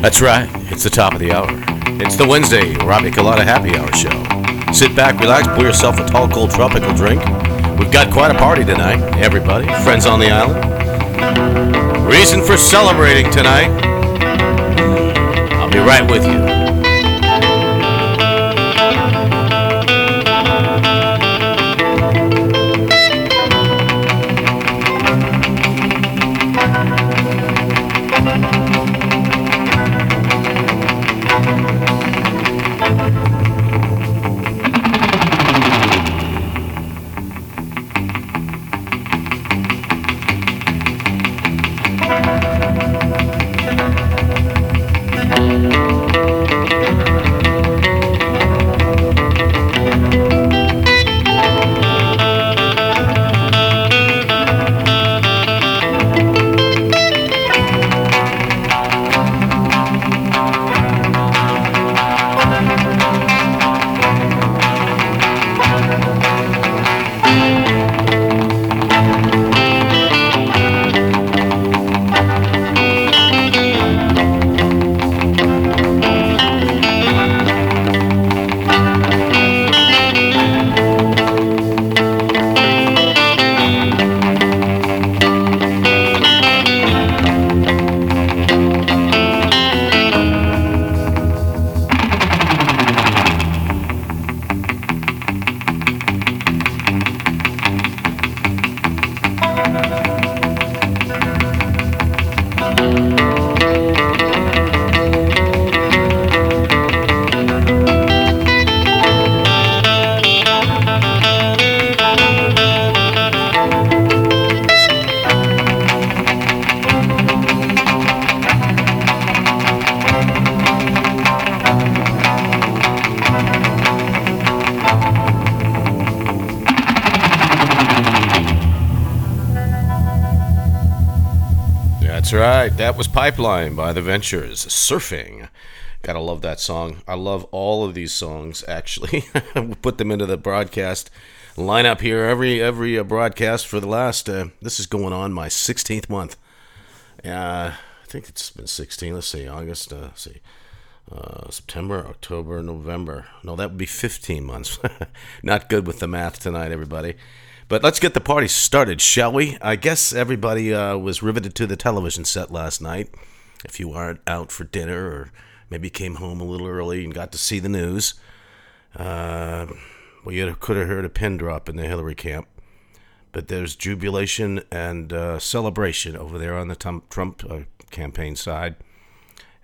That's right, it's the top of the hour. It's the Wednesday Robbie Colada Happy Hour Show. Sit back, relax, pour yourself a tall, cold tropical drink. We've got quite a party tonight, everybody. Friends on the island. Reason for celebrating tonight. I'll be right with you. Pipeline by The Ventures. Surfing. Gotta love that song. I love all of these songs, actually. put them into the broadcast lineup here every every uh, broadcast for the last, uh, this is going on my 16th month. Uh, I think it's been 16. Let's see, August, uh, let's see. Uh, September, October, November. No, that would be 15 months. Not good with the math tonight, everybody. But let's get the party started, shall we? I guess everybody uh, was riveted to the television set last night. If you aren't out for dinner or maybe came home a little early and got to see the news, uh, well, you could have heard a pin drop in the Hillary camp. But there's jubilation and uh, celebration over there on the Trump uh, campaign side.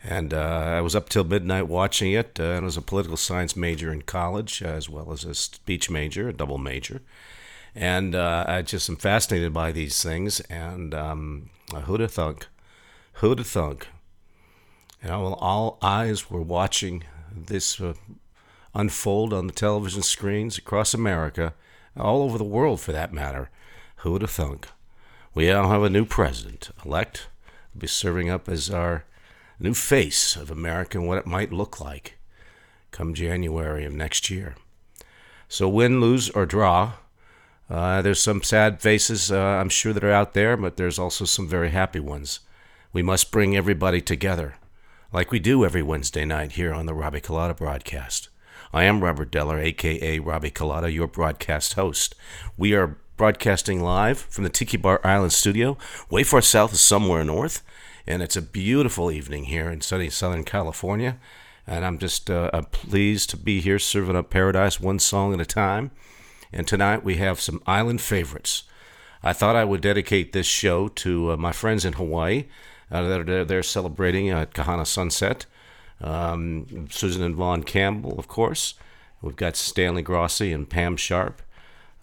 And uh, I was up till midnight watching it. Uh, I was a political science major in college, as well as a speech major, a double major. And uh, I just am fascinated by these things. And um, who'd have thunk? Who'd have thunk? You know, all eyes were watching this uh, unfold on the television screens across America, all over the world for that matter. Who would have thunk? We now have a new president elect, will be serving up as our new face of America and what it might look like come January of next year. So, win, lose, or draw, uh, there's some sad faces, uh, I'm sure, that are out there, but there's also some very happy ones. We must bring everybody together, like we do every Wednesday night here on the Robbie Colada broadcast. I am Robert Deller, aka Robbie Colada, your broadcast host. We are broadcasting live from the Tiki Bar Island studio. Way far south is somewhere north, and it's a beautiful evening here in sunny Southern California. And I'm just uh, I'm pleased to be here serving up paradise one song at a time and tonight we have some island favorites. I thought I would dedicate this show to uh, my friends in Hawaii. Uh, they're, they're celebrating at Kahana Sunset. Um, Susan and Vaughn Campbell, of course. We've got Stanley Grossi and Pam Sharp.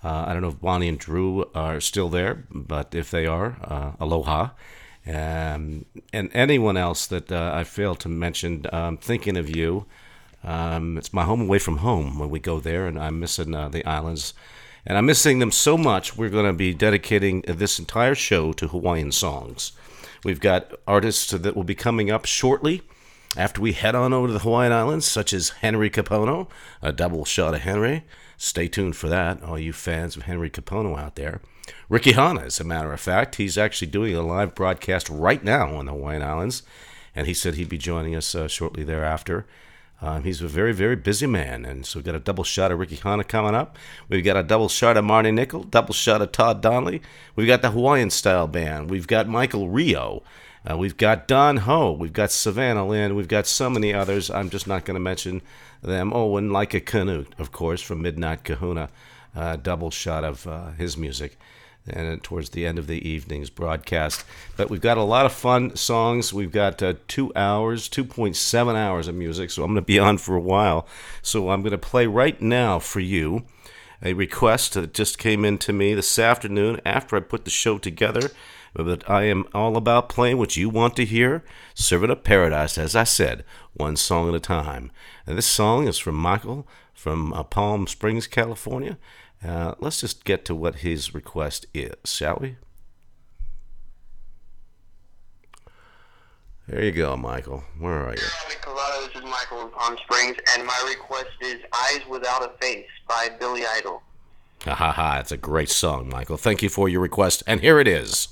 Uh, I don't know if Bonnie and Drew are still there, but if they are, uh, aloha. Um, and anyone else that uh, I failed to mention, I'm thinking of you. Um, it's my home away from home when we go there, and I'm missing uh, the islands. And I'm missing them so much, we're going to be dedicating this entire show to Hawaiian songs. We've got artists that will be coming up shortly after we head on over to the Hawaiian Islands, such as Henry Kapono, a double shot of Henry. Stay tuned for that, all you fans of Henry Kapono out there. Ricky Hanna, as a matter of fact, he's actually doing a live broadcast right now on the Hawaiian Islands and he said he'd be joining us uh, shortly thereafter. Um, he's a very, very busy man, and so we've got a double shot of Ricky Hanna coming up. We've got a double shot of Marty Nickel, double shot of Todd Donnelly. We've got the Hawaiian Style Band. We've got Michael Rio. Uh, we've got Don Ho. We've got Savannah Lynn. We've got so many others. I'm just not going to mention them. Oh, and Like a Canoe, of course, from Midnight Kahuna. Uh, double shot of uh, his music and towards the end of the evening's broadcast. But we've got a lot of fun songs. We've got uh, two hours, 2.7 hours of music, so I'm going to be on for a while. So I'm going to play right now for you a request that just came in to me this afternoon after I put the show together. But I am all about playing what you want to hear, serving up paradise, as I said, one song at a time. And this song is from Michael from uh, Palm Springs, California. Uh, let's just get to what his request is, shall we? There you go, Michael. Where are you? Colorado, this is Michael from Palm Springs, and my request is Eyes Without a Face by Billy Idol. Ha ha ha, it's a great song, Michael. Thank you for your request, and here it is.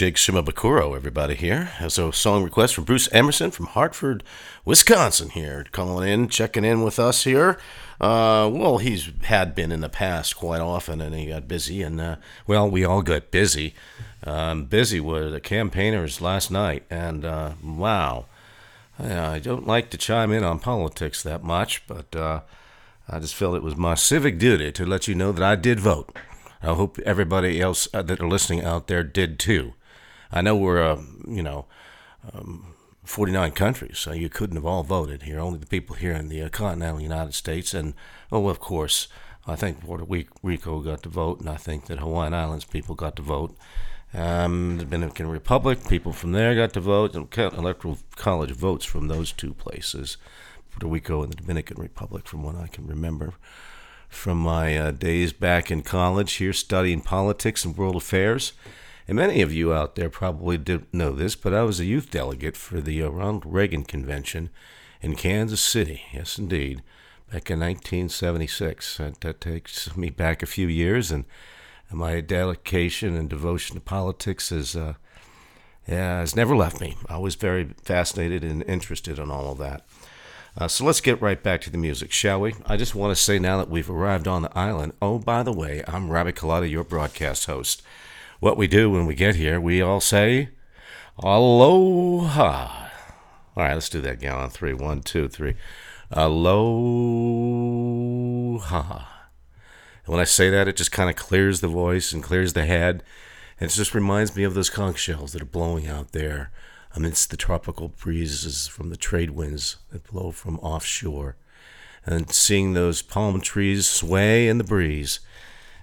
Jake Shimabukuro, everybody here. So, a song request from Bruce Emerson from Hartford, Wisconsin, here, calling in, checking in with us here. Uh, well, he's had been in the past quite often, and he got busy, and uh, well, we all got busy. Um, busy with the campaigners last night, and uh, wow, I don't like to chime in on politics that much, but uh, I just felt it was my civic duty to let you know that I did vote. I hope everybody else uh, that are listening out there did too. I know we're, uh, you know, um, 49 countries, so you couldn't have all voted here. Only the people here in the uh, continental United States, and oh, of course, I think Puerto Rico got to vote, and I think that Hawaiian Islands people got to vote. Um, the Dominican Republic people from there got to vote. Electoral college votes from those two places, Puerto Rico and the Dominican Republic, from what I can remember from my uh, days back in college here studying politics and world affairs. And many of you out there probably didn't know this, but I was a youth delegate for the uh, Ronald Reagan Convention in Kansas City. Yes, indeed. Back in 1976. That, that takes me back a few years, and, my dedication and devotion to politics is, uh, yeah, has never left me. I was very fascinated and interested in all of that. Uh, so let's get right back to the music, shall we? I just want to say now that we've arrived on the island. Oh, by the way, I'm Robbie Colada, your broadcast host. What we do when we get here, we all say, Aloha. All right, let's do that again on three. One, two, three. Aloha. And when I say that, it just kind of clears the voice and clears the head. And it just reminds me of those conch shells that are blowing out there amidst the tropical breezes from the trade winds that blow from offshore, and seeing those palm trees sway in the breeze.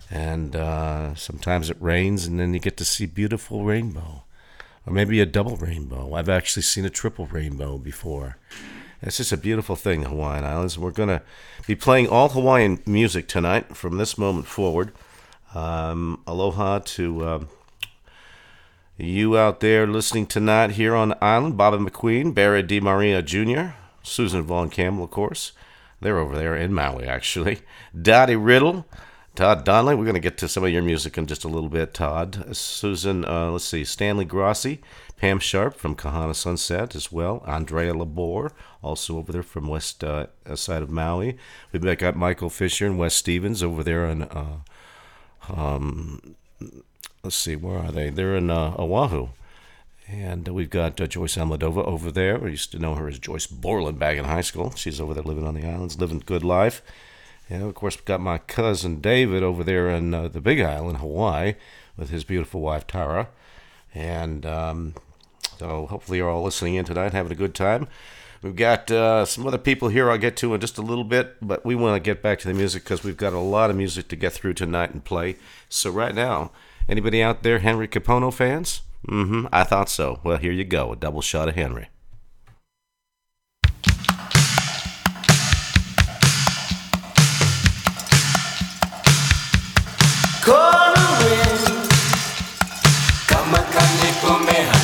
And uh, sometimes it rains, and then you get to see beautiful rainbow, or maybe a double rainbow. I've actually seen a triple rainbow before. It's just a beautiful thing, Hawaiian Islands. We're going to be playing all Hawaiian music tonight from this moment forward. Um, aloha to um, you out there listening tonight here on the island, Bobby McQueen, Barry D. Maria Jr., Susan Vaughn Campbell, of course. They're over there in Maui, actually. Dottie Riddle, Todd Donnelly. We're going to get to some of your music in just a little bit, Todd. Susan, uh, let's see, Stanley Grossi, Pam Sharp from Kahana Sunset as well. Andrea Labor, also over there from west uh, side of Maui. We've got Michael Fisher and Wes Stevens over there on uh, um, let's see, where are they? They're in uh, Oahu. And uh, we've got uh, Joyce Amladova over there. We used to know her as Joyce Borland back in high school. She's over there living on the islands, living good life. And of course, we've got my cousin David over there in uh, the Big Island, Hawaii, with his beautiful wife Tara. And um, so hopefully you're all listening in tonight, having a good time. We've got uh, some other people here I'll get to in just a little bit, but we want to get back to the music because we've got a lot of music to get through tonight and play. So right now, Anybody out there Henry Kapono fans? Mm-hmm. I thought so. Well, here you go. A double shot of Henry. 说美好。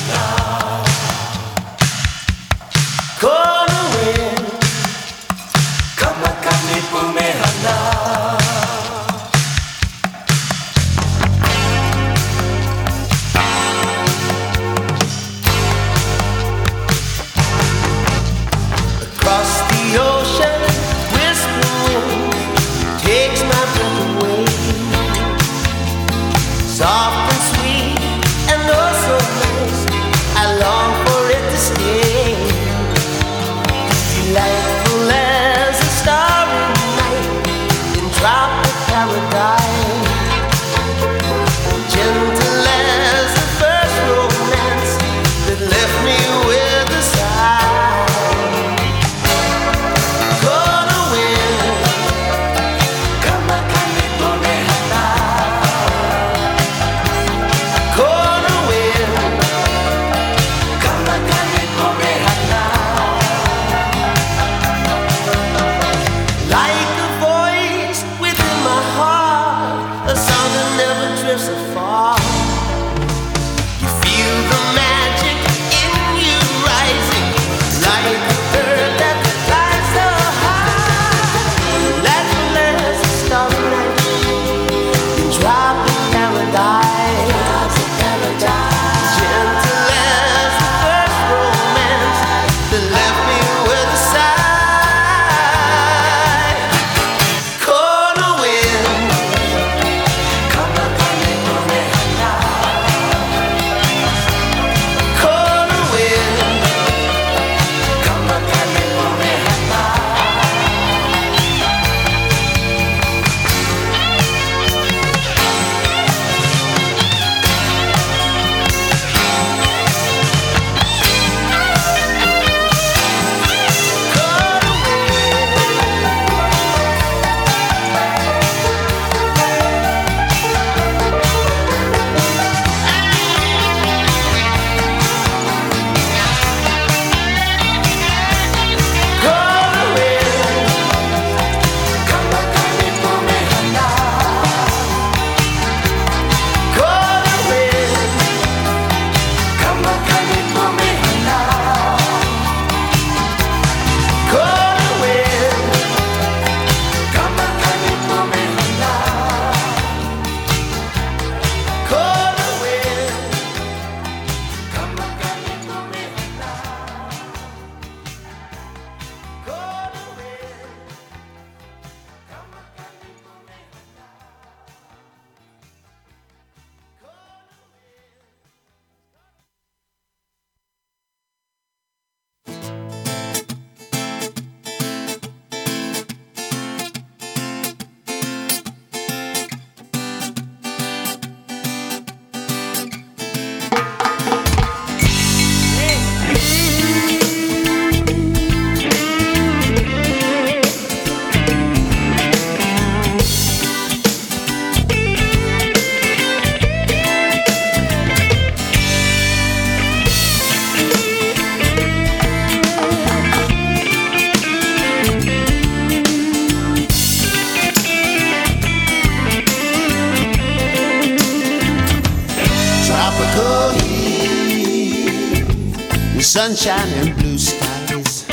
Sunshine and blue skies,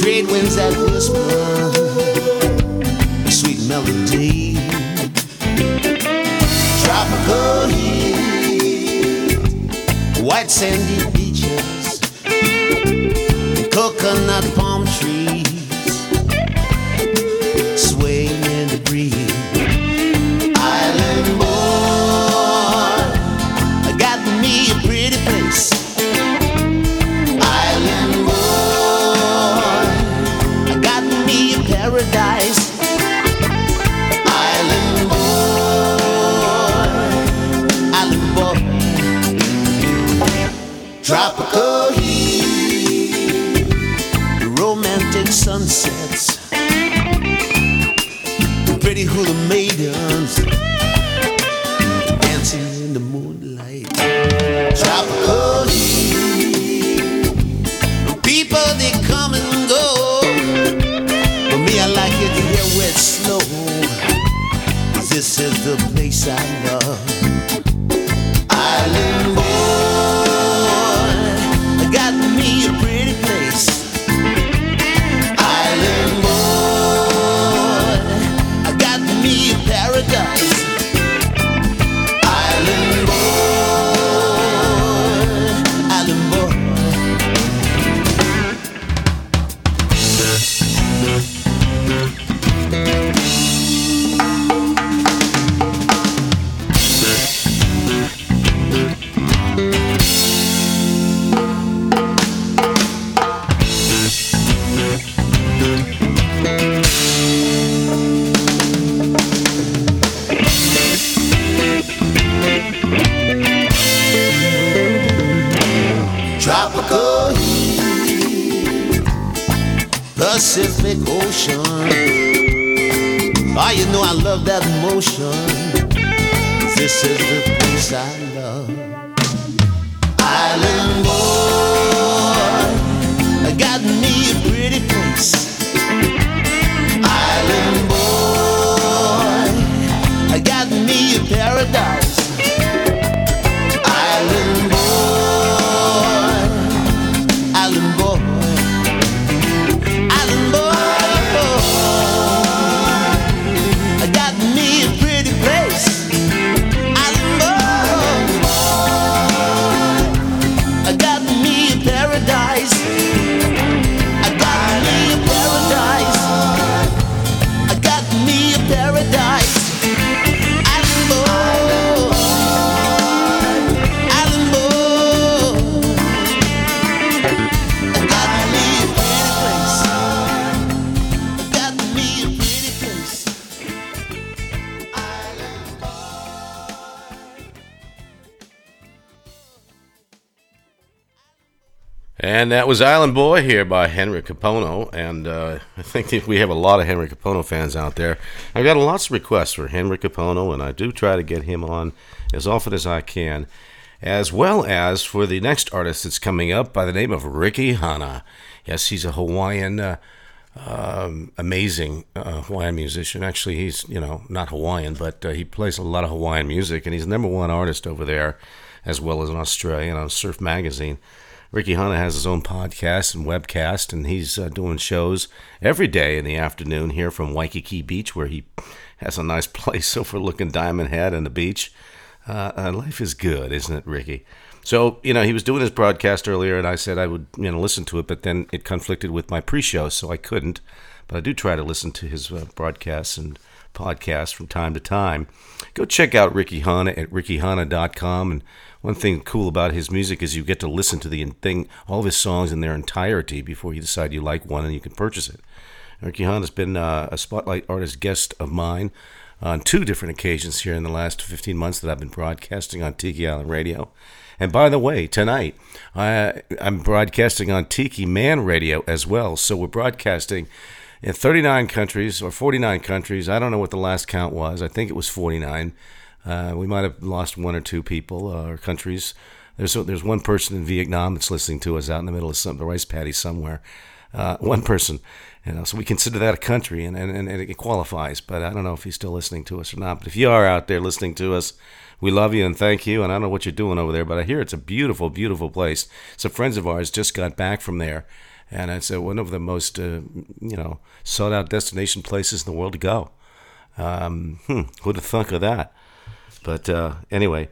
trade winds that whisper, sweet melody, tropical heat, white sandy beaches, coconut palm trees, place was Island Boy here by Henry Kapono. And uh, I think we have a lot of Henry Kapono fans out there. I've got lots of requests for Henry Kapono, and I do try to get him on as often as I can, as well as for the next artist that's coming up by the name of Ricky Hanna. Yes, he's a Hawaiian, uh, um, amazing uh, Hawaiian musician. Actually, he's, you know, not Hawaiian, but uh, he plays a lot of Hawaiian music, and he's the number one artist over there, as well as in Australia and on Surf Magazine. Ricky Hanna has his own podcast and webcast, and he's uh, doing shows every day in the afternoon here from Waikiki Beach, where he has a nice place overlooking Diamond Head and the beach. Uh, uh, life is good, isn't it, Ricky? So, you know, he was doing his broadcast earlier, and I said I would, you know, listen to it, but then it conflicted with my pre show, so I couldn't. But I do try to listen to his uh, broadcasts and podcasts from time to time. Go check out Ricky Hanna at rickyhanna.com. And one thing cool about his music is you get to listen to the thing, all of his songs in their entirety before you decide you like one and you can purchase it. Ricky Hanna's been uh, a Spotlight Artist guest of mine on two different occasions here in the last 15 months that I've been broadcasting on Tiki Island Radio. And by the way, tonight I, I'm broadcasting on Tiki Man Radio as well. So we're broadcasting in 39 countries or 49 countries. I don't know what the last count was. I think it was 49. Uh, we might have lost one or two people uh, or countries. There's there's one person in Vietnam that's listening to us out in the middle of some the rice paddy somewhere. uh, one person. You know, so we consider that a country, and, and, and it qualifies. But I don't know if he's still listening to us or not. But if you are out there listening to us, we love you and thank you. And I don't know what you're doing over there, but I hear it's a beautiful, beautiful place. Some friends of ours just got back from there, and it's uh, one of the most, uh, you know, sought out destination places in the world to go. Um, hmm, who'd have thunk of that? But uh, anyway,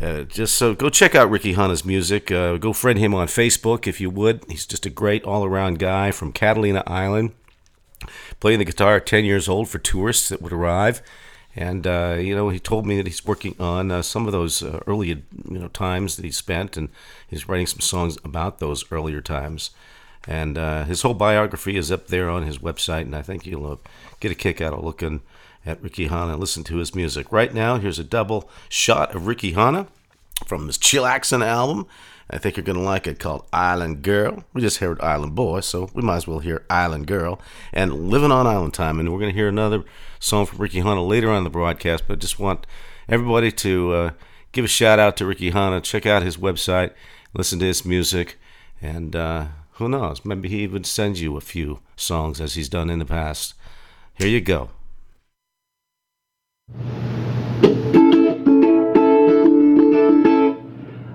uh, just so go check out Ricky Hanna's music. Uh, go friend him on Facebook if you would. He's just a great all around guy from Catalina Island, playing the guitar at 10 years old for tourists that would arrive. And uh, you know, he told me that he's working on uh, some of those uh, early, you know, times that he spent, and he's writing some songs about those earlier times. And his whole biography is up there on his website, and I think you'll get a kick out of looking at Ricky Hanna listen to his music. Right now, here's a double shot of Ricky Hanna from his Chillaxin album. I think you're going to like it called Island Girl. We just heard Island Boy, so we might as well hear Island Girl and Living on Island Time. And we're going to hear another song from Ricky Hanna later on the broadcast, but I just want everybody to uh, give a shout out to Ricky Hanna. Check out his website, listen to his music, and uh, who knows, maybe he even sends you a few songs as he's done in the past. Here you go.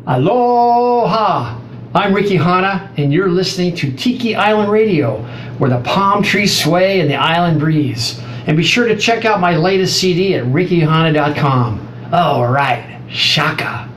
Aloha! I'm Ricky Hanna, and you're listening to Tiki Island Radio, where the palm trees sway and the island breeze. And be sure to check out my latest CD at rickyhanna.com. All right, shaka.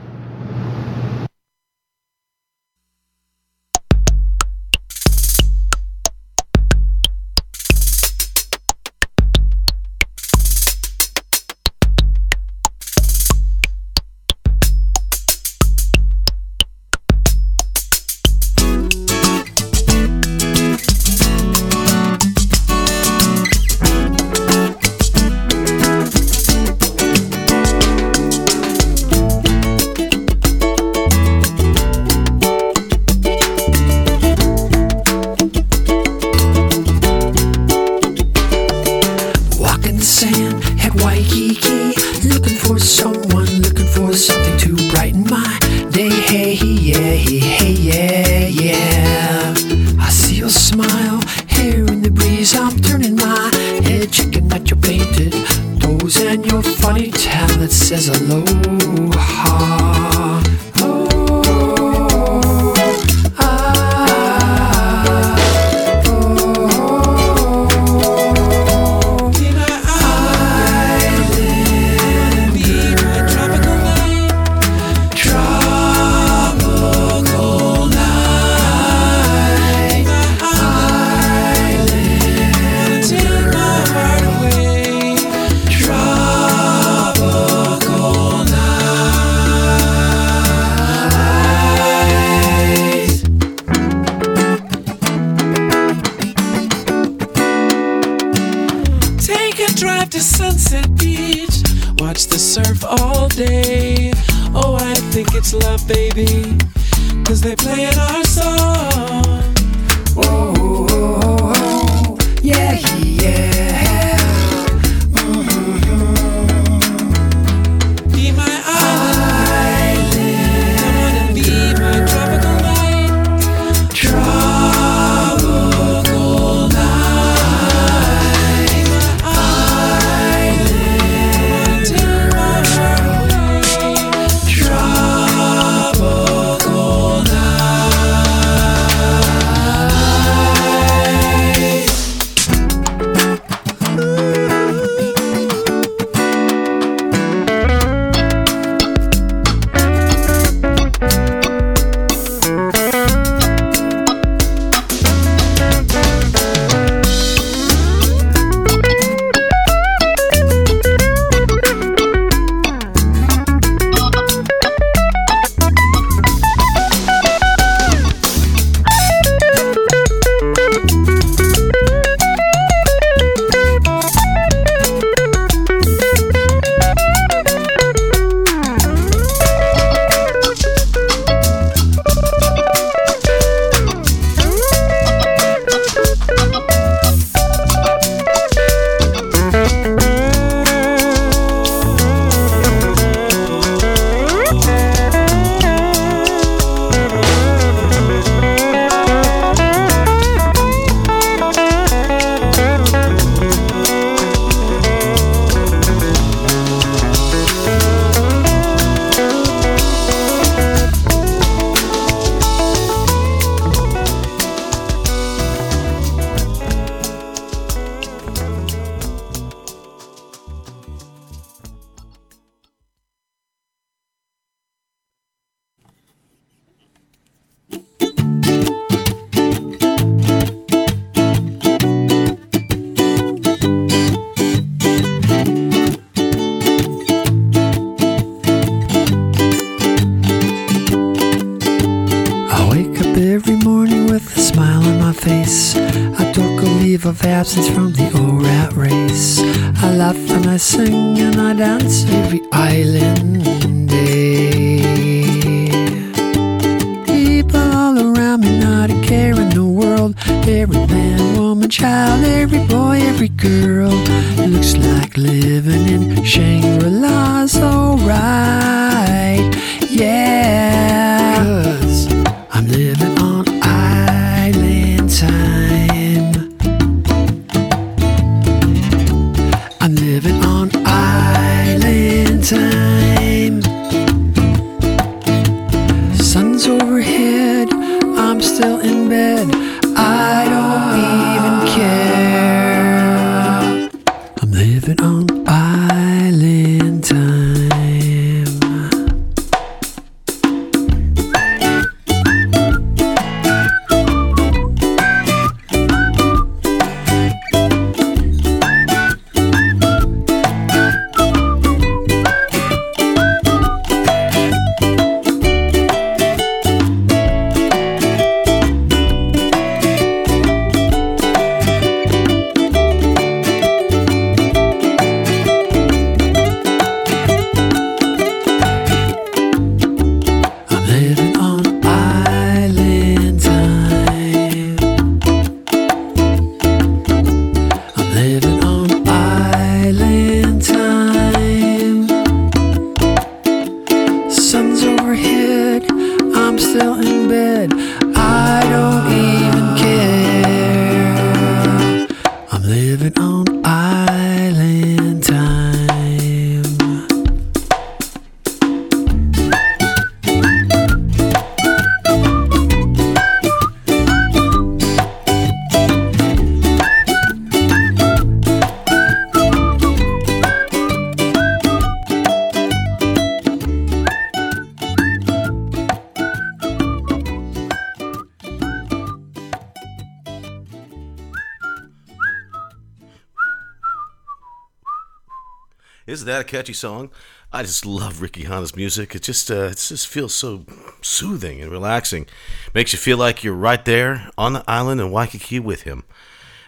Catchy song? I just love Ricky Hana's music. It just uh, it just feels so soothing and relaxing. Makes you feel like you're right there on the island in Waikiki with him.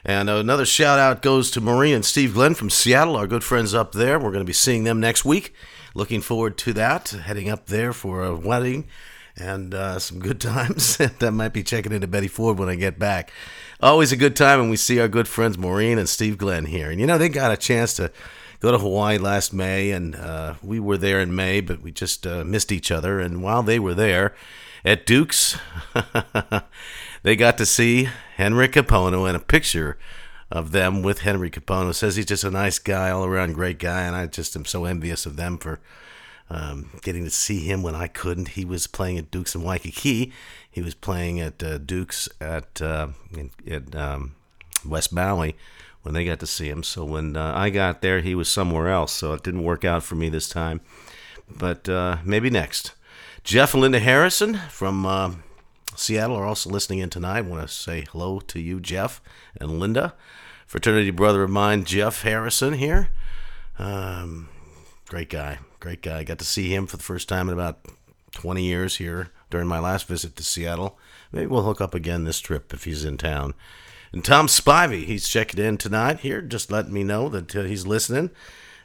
And another shout out goes to Marie and Steve Glenn from Seattle, our good friends up there. We're going to be seeing them next week. Looking forward to that. Heading up there for a wedding and uh, some good times. I might be checking into Betty Ford when I get back. Always a good time when we see our good friends Maureen and Steve Glenn here. And you know, they got a chance to go to Hawaii last May, and uh, we were there in May, but we just uh, missed each other. And while they were there at Duke's, they got to see Henry Kapono and a picture of them with Henry Kapono. Says he's just a nice guy, all around great guy, and I just am so envious of them for um, getting to see him when I couldn't. He was playing at Duke's in Waikiki. He was playing at uh, Duke's at uh, in, in um, West Maui when they got to see him. So when uh, I got there, he was somewhere else. So it didn't work out for me this time. But uh, maybe next. Jeff and Linda Harrison from uh, Seattle are also listening in tonight. I want to say hello to you, Jeff and Linda. Fraternity brother of mine, Jeff Harrison, here. Um, great guy, great guy. Got to see him for the first time in about 20 years here during my last visit to Seattle. Maybe we'll hook up again this trip if he's in town. And Tom Spivey, he's checking in tonight here, just letting me know that uh, he's listening.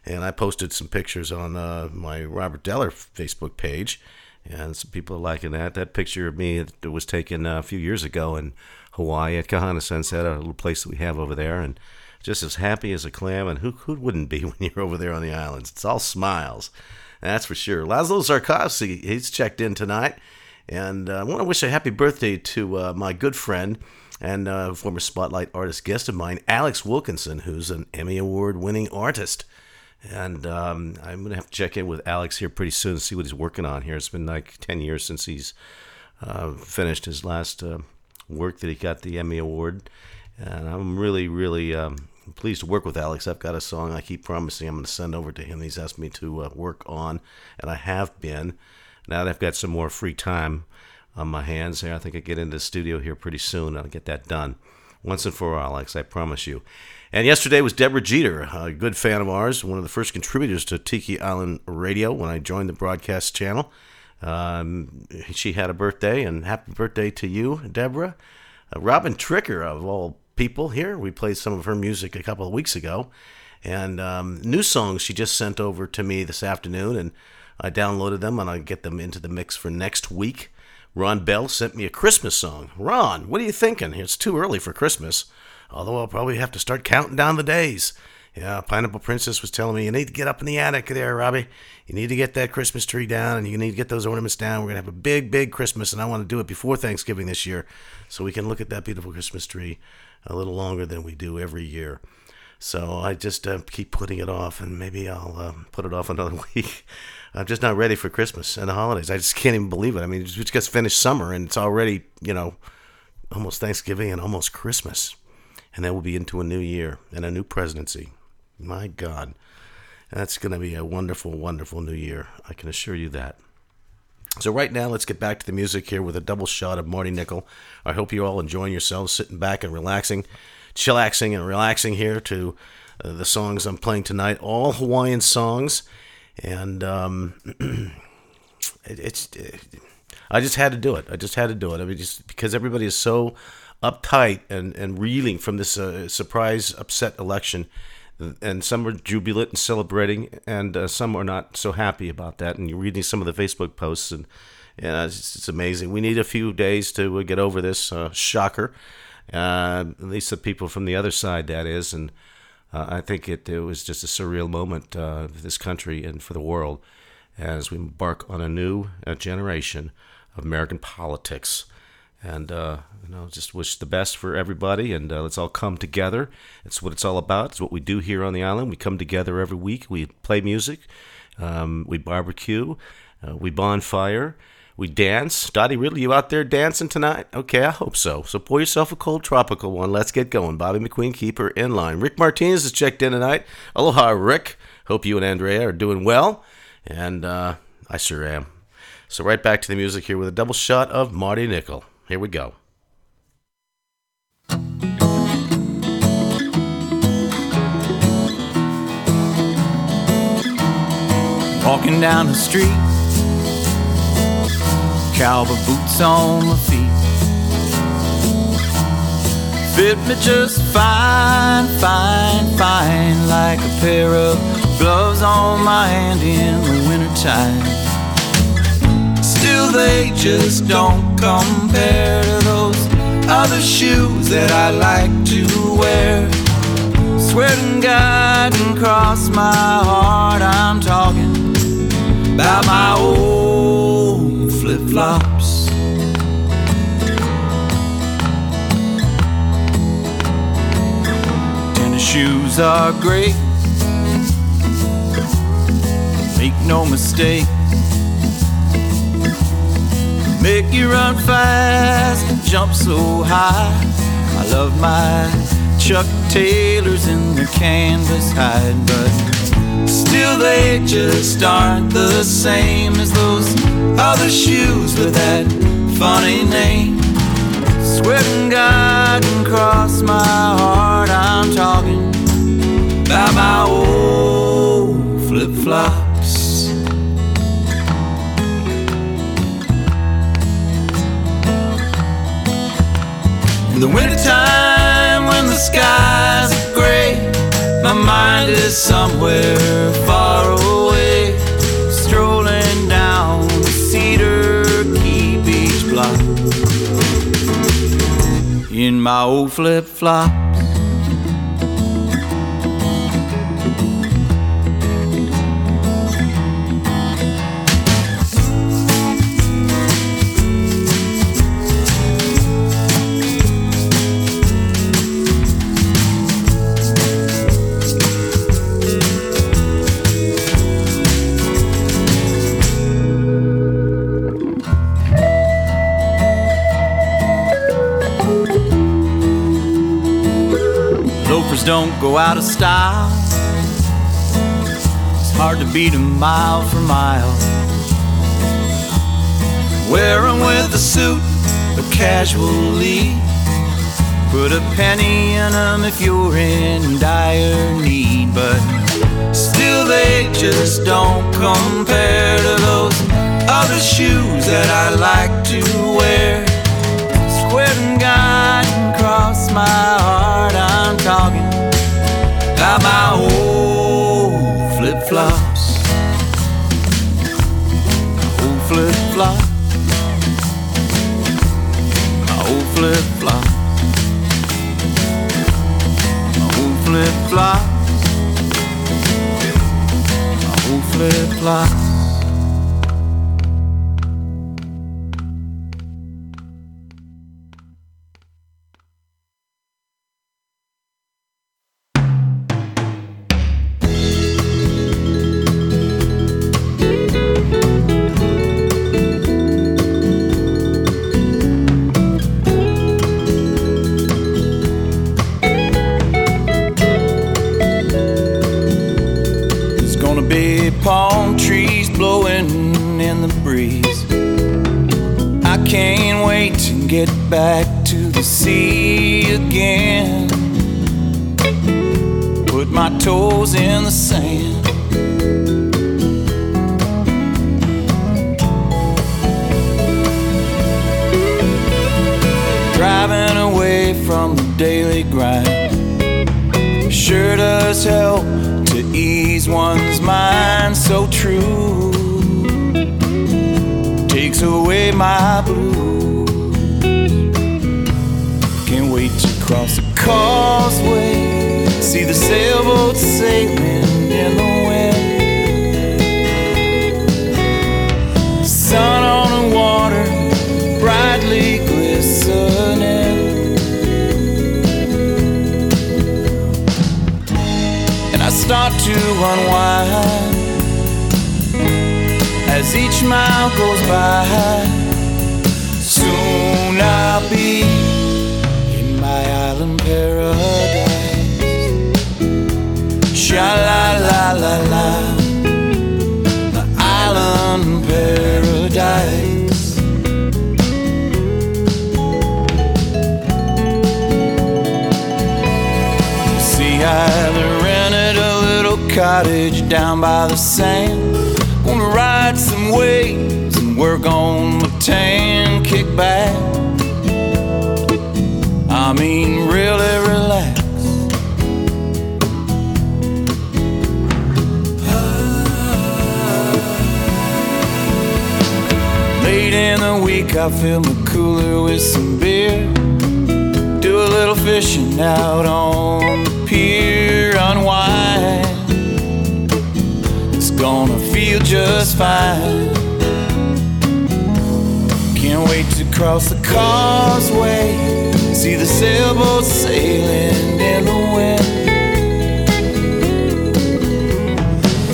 And I posted some pictures on uh, my Robert Deller Facebook page, and some people are liking that. That picture of me that was taken uh, a few years ago in Hawaii at Kahana Sunset, a little place that we have over there, and just as happy as a clam. And who, who wouldn't be when you're over there on the islands? It's all smiles, that's for sure. Laszlo Zarkowski, he's checked in tonight. And uh, I want to wish a happy birthday to uh, my good friend and uh, former Spotlight artist guest of mine, Alex Wilkinson, who's an Emmy Award winning artist. And um, I'm going to have to check in with Alex here pretty soon and see what he's working on here. It's been like 10 years since he's uh, finished his last uh, work that he got the Emmy Award. And I'm really, really um, pleased to work with Alex. I've got a song I keep promising I'm going to send over to him. He's asked me to uh, work on, and I have been. Now that I've got some more free time on my hands here, I think I get into the studio here pretty soon. I'll get that done once and for all, Alex. I promise you. And yesterday was Deborah Jeter, a good fan of ours, one of the first contributors to Tiki Island Radio when I joined the broadcast channel. Um, she had a birthday, and happy birthday to you, Deborah. uh, Robin Tricker of all people here. We played some of her music a couple of weeks ago, and um, new songs she just sent over to me this afternoon, and I downloaded them and I get them into the mix for next week. Ron Bell sent me a Christmas song. Ron, what are you thinking? It's too early for Christmas, although I'll probably have to start counting down the days. Yeah, Pineapple Princess was telling me you need to get up in the attic there, Robbie. You need to get that Christmas tree down and you need to get those ornaments down. We're going to have a big, big Christmas, and I want to do it before Thanksgiving this year so we can look at that beautiful Christmas tree a little longer than we do every year. So I just uh, keep putting it off, and maybe I'll uh, put it off another week. I'm just not ready for Christmas and the holidays. I just can't even believe it. I mean, we just finished summer, and it's already, you know, almost Thanksgiving and almost Christmas. And then we'll be into a new year and a new presidency. My God. That's going to be a wonderful, wonderful new year. I can assure you that. So, right now, let's get back to the music here with a double shot of Marty Nickel. I hope you're all enjoying yourselves, sitting back and relaxing, chillaxing and relaxing here to uh, the songs I'm playing tonight. All Hawaiian songs. And um, it, it's. It, I just had to do it. I just had to do it. I mean, just because everybody is so uptight and, and reeling from this uh, surprise upset election and some are jubilant and celebrating, and uh, some are not so happy about that. And you're reading some of the Facebook posts, and yeah, it's, it's amazing. We need a few days to uh, get over this uh, shocker. Uh, at least the people from the other side, that is, and uh, I think it, it was just a surreal moment uh, for this country and for the world as we embark on a new generation of American politics. And uh, you know just wish the best for everybody and uh, let's all come together. It's what it's all about. It's what we do here on the island. We come together every week. We play music um, we barbecue uh, we bonfire we dance. Dottie really you out there dancing tonight? Okay i hope so. So pour yourself a cold tropical one. Let's get going. Bobby mcqueen keep her in line. Rick martinez has checked in tonight. Aloha rick. Hope you and andrea are doing well. And uh, i sure am. So right back to the music here with a double shot of marty nickel here we go. Walking down the street, cowboy boots on my feet. Fit me just fine, fine, fine, like a pair of gloves on my hand in the wintertime. Still, they just don't compare to those other shoes that I like to wear. Swear to God and cross my heart, I'm talking about my old flip flops. Tennis shoes are great, make no mistake. Make you run fast and jump so high. I love my Chuck Taylors in the canvas hide, but still they just aren't the same as those other shoes with that funny name. Swear to God and cross my heart, I'm talking about my old flip flops. In the wintertime when the skies are gray, my mind is somewhere my old flip flops. Don't go out of style. It's hard to beat 'em mile for mile. Wear 'em with a suit, but casually. Put a penny in 'em if you're in dire need. But still, they just don't compare to those other shoes that I like to wear. Swear to God, buy my old flip flops. My old flip-flops. My old flip-flops. My old flip-flops. My old flip-flops. The sailboat sailing in the wind. Sun on the water, brightly glistening. and I start to unwind as each mile goes by. Soon I'll be Sha la la la la, the island paradise. See, I rented a little cottage down by the sand. Gonna ride some waves and work on my tan kickback. I mean, really I fill my cooler with some beer. Do a little fishing out on the pier, unwind. It's gonna feel just fine. Can't wait to cross the causeway, see the sailboat sailing in the wind.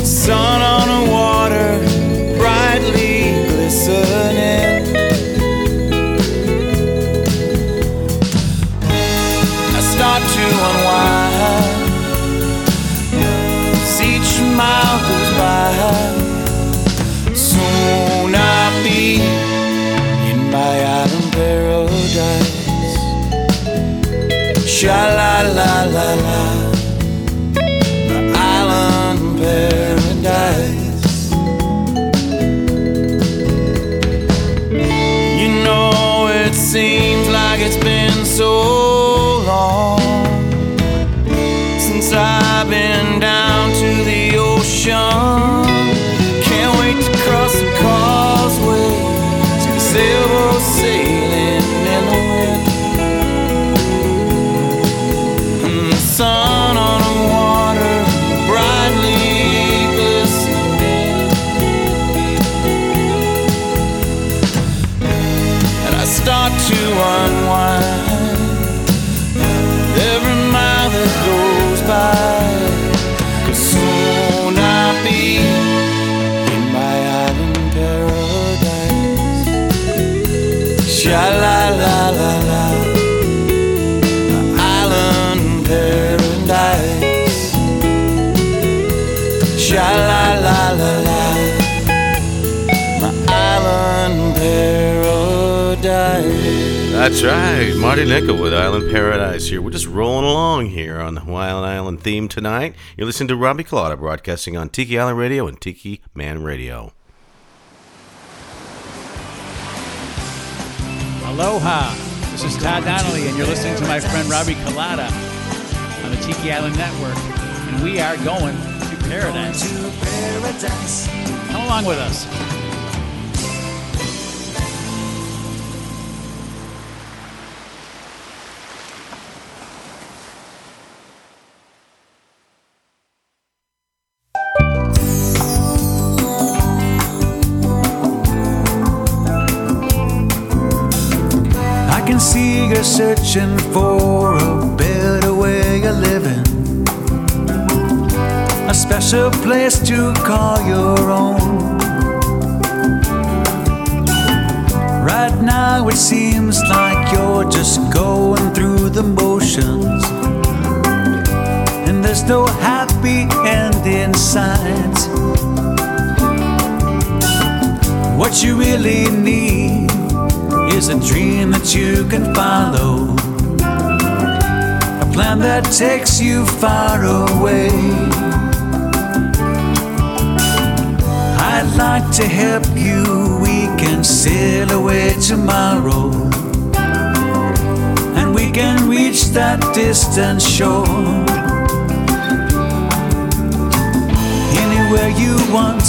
Sun on Soon I'll be in my island paradise. Sha la la la la, That's right. Marty Nickel with Island Paradise here. We're just rolling along here on the Wild Island theme tonight. You're listening to Robbie Colada broadcasting on Tiki Island Radio and Tiki Man Radio. Aloha. This is Todd Donnelly, and you're listening to my friend Robbie Colada on the Tiki Island Network. And we are going to paradise. Come along with us. For a better way of living. A special place to call your own. Right now it seems like you're just going through the motions. And there's no happy end in sight. What you really need is a dream that you can follow. A plan that takes you far away. I'd like to help you. We can sail away tomorrow. And we can reach that distant shore. Anywhere you want,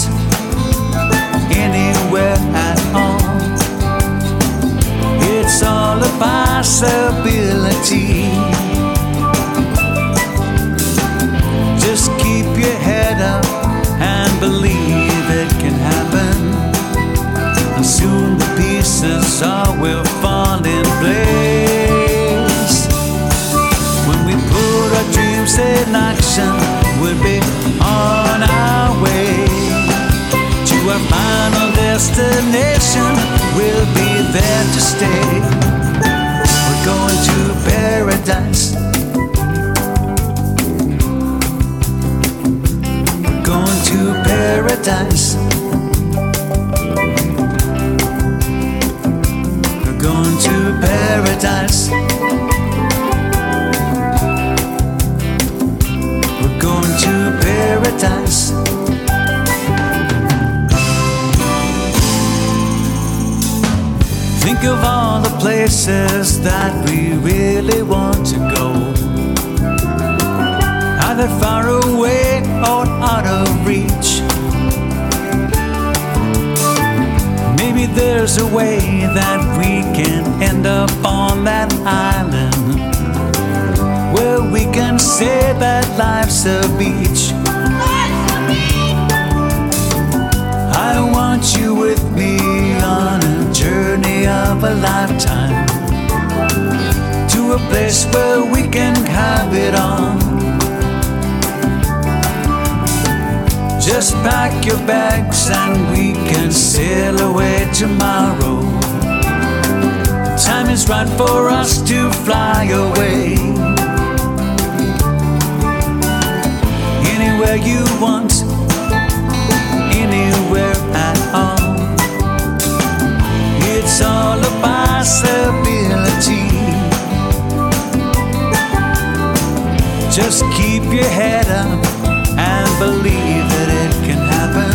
anywhere at all. It's all a possibility. Just keep your head up and believe it can happen. And soon the pieces all will fall in place. When we put our dreams in action, we'll be on our way to our final destination. We'll there to stay. We're going to paradise. We're going to paradise. Places that we really want to go. Either far away or out of reach. Maybe there's a way that we can end up on that island where we can say that life's a beach. I want you with me a of a lifetime to a place where we can have it on. Just pack your bags and we can sail away tomorrow. Time is right for us to fly away. Anywhere you want, anywhere at all. All a possibility. Just keep your head up and believe that it can happen.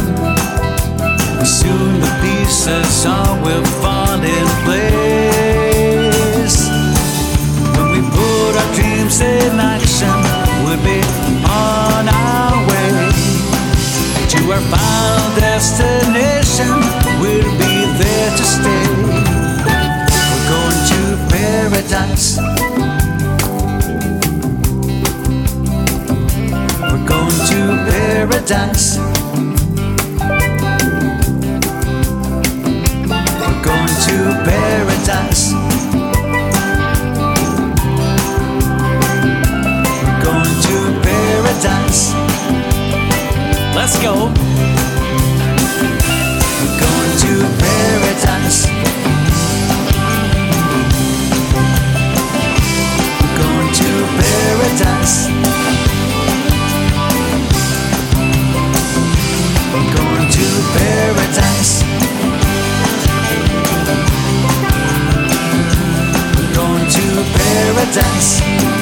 Soon the pieces all will fall in place. When we put our dreams in action, we'll be on our way to our final destination. Paradise. We're going to paradise. We're going to paradise. We're going to paradise. Let's go. We're going to paradise. Paradise. We're going to paradise. We're going to paradise.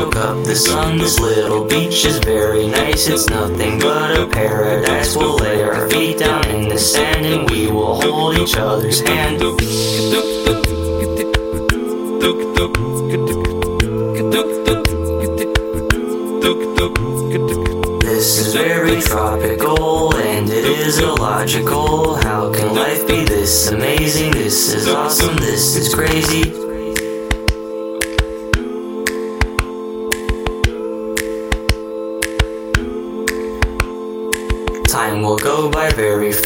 Soak up the sun. This little beach is very nice, it's nothing but a paradise. We'll lay our feet down in the sand and we will hold each other's hand. This is very tropical and it is illogical. How can life be this amazing? This is awesome, this is crazy.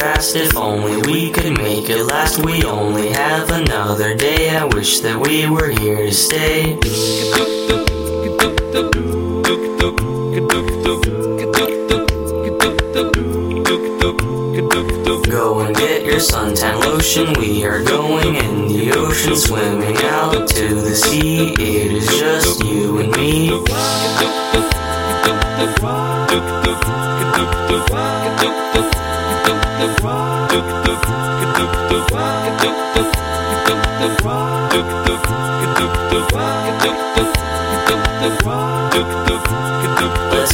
Fast if only we could make it last. We only have another day. I wish that we were here to stay. Go and get your suntan lotion. We are going in the ocean, swimming out to the sea. It is just you and me. Let's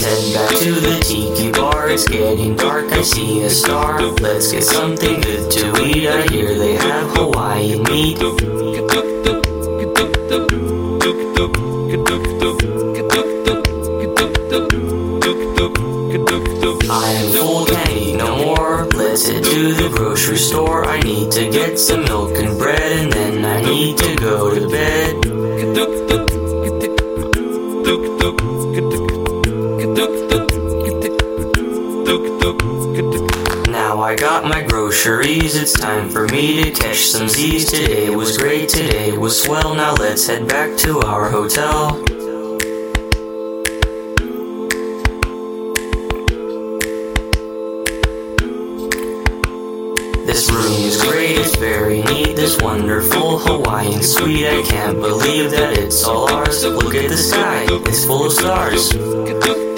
head back to the tiki bar. It's getting dark. I see a star. Let's get something good to eat. I hear they have Hawaiian meat. To the grocery store. I need to get some milk and bread, and then I need to go to bed. Now I got my groceries, it's time for me to catch some Z's. Today was great, today was swell. Now let's head back to our hotel. I can't believe that it's all ours. Look at the sky, it's full of stars.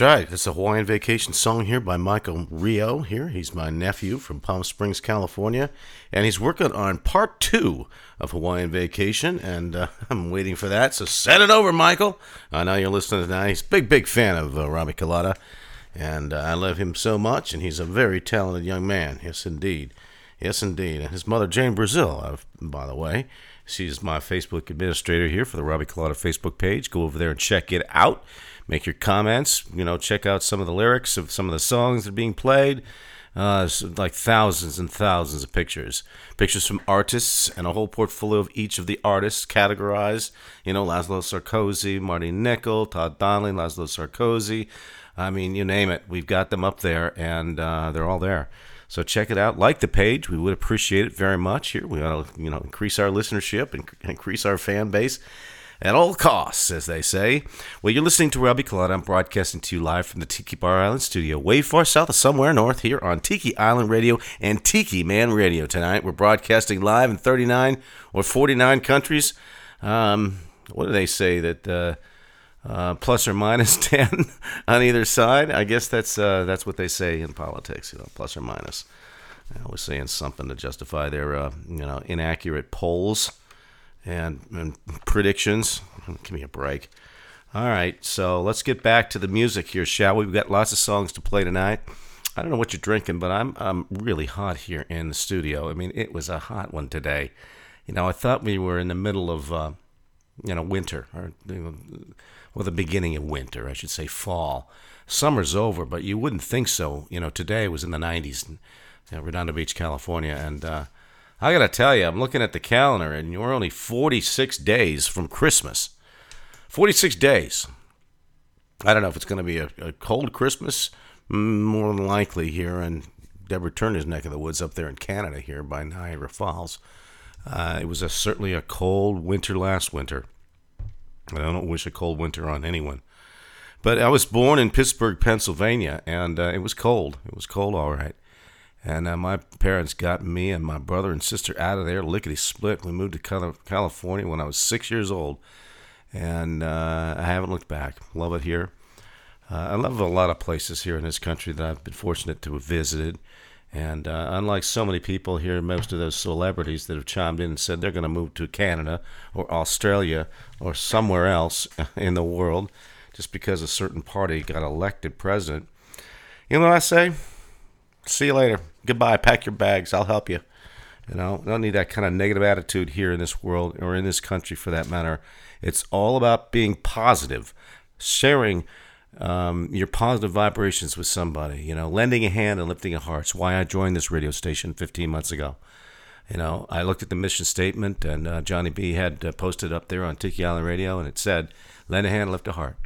Right. It's a Hawaiian vacation song here by Michael Rio. Here, he's my nephew from Palm Springs, California, and he's working on part two of Hawaiian Vacation, and uh, I'm waiting for that. So send it over, Michael. I know you're listening tonight. He's a big, big fan of uh, Robbie Colada, and uh, I love him so much, and he's a very talented young man. Yes, indeed. Yes, indeed. And his mother, Jane Brazil, uh, by the way, she's my Facebook administrator here for the Robbie Colada Facebook page. Go over there and check it out make your comments. You know, check out some of the lyrics of some of the songs that are being played. Uh, like thousands and thousands of pictures, pictures from artists, and a whole portfolio of each of the artists categorized. You know, Laszlo Sarkozy, Marty Nickel, Todd Donnelly, Laszlo Sarkozy. I mean, you name it, we've got them up there, and uh, they're all there. So check it out. Like the page, we would appreciate it very much. Here, we want to you know increase our listenership and increase our fan base at all costs, as they say. Well, you're listening to Robbie Colada. I'm broadcasting to you live from the Tiki Bar Island studio, way far south of somewhere north here on Tiki Island Radio and Tiki Man Radio tonight. We're broadcasting live in 39 or 49 countries. Um, what do they say that uh, uh, plus or minus 10 on either side? I guess that's uh, that's what they say in politics, you know, plus or minus. I was saying something to justify their uh, you know inaccurate polls and, and predictions. Give me a break. All right, so let's get back to the music here, shall we? We've got lots of songs to play tonight. I don't know what you're drinking, but I'm I'm really hot here in the studio. I mean, it was a hot one today. You know, I thought we were in the middle of uh, you know winter or you know, well the beginning of winter, I should say fall. Summer's over, but you wouldn't think so. You know, today was in the 90s in Redondo Beach, California, and uh, I got to tell you, I'm looking at the calendar, and you're only 46 days from Christmas. 46 days. I don't know if it's going to be a, a, cold Christmas, more than likely here in Deborah Turner's neck of the woods up there in Canada, here by Niagara Falls. Uh, it was a, certainly a cold winter last winter. I don't wish a cold winter on anyone. But I was born in Pittsburgh, Pennsylvania, and uh, it was cold. It was cold, all right. And uh, my parents got me and my brother and sister out of there, lickety split. We moved to California when I was six years old. And uh, I haven't looked back. Love it here. Uh, I love a lot of places here in this country that I've been fortunate to have visited. And uh, unlike so many people here, most of those celebrities that have chimed in and said they're going to move to Canada or Australia or somewhere else in the world just because a certain party got elected president, you know what I say? See you later. Goodbye. Pack your bags. I'll help you. You know, don't need that kind of negative attitude here in this world or in this country for that matter. It's all about being positive, sharing um, your positive vibrations with somebody, you know, lending a hand and lifting a heart. It's why I joined this radio station 15 months ago. You know, I looked at the mission statement, and uh, Johnny B had uh, posted up there on Tiki Island Radio, and it said, lend a hand, lift a heart.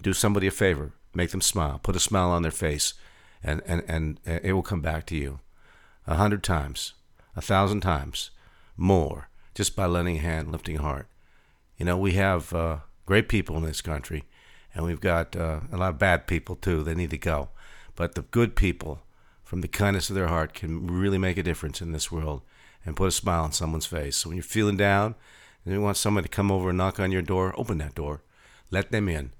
Do somebody a favor, make them smile, put a smile on their face and, and, and it will come back to you a hundred times, a thousand times more just by lending a hand, lifting a heart. You know, we have uh, great people in this country, and we've got uh, a lot of bad people too. They need to go. But the good people, from the kindness of their heart, can really make a difference in this world and put a smile on someone's face. So when you're feeling down and you want somebody to come over and knock on your door, open that door, let them in,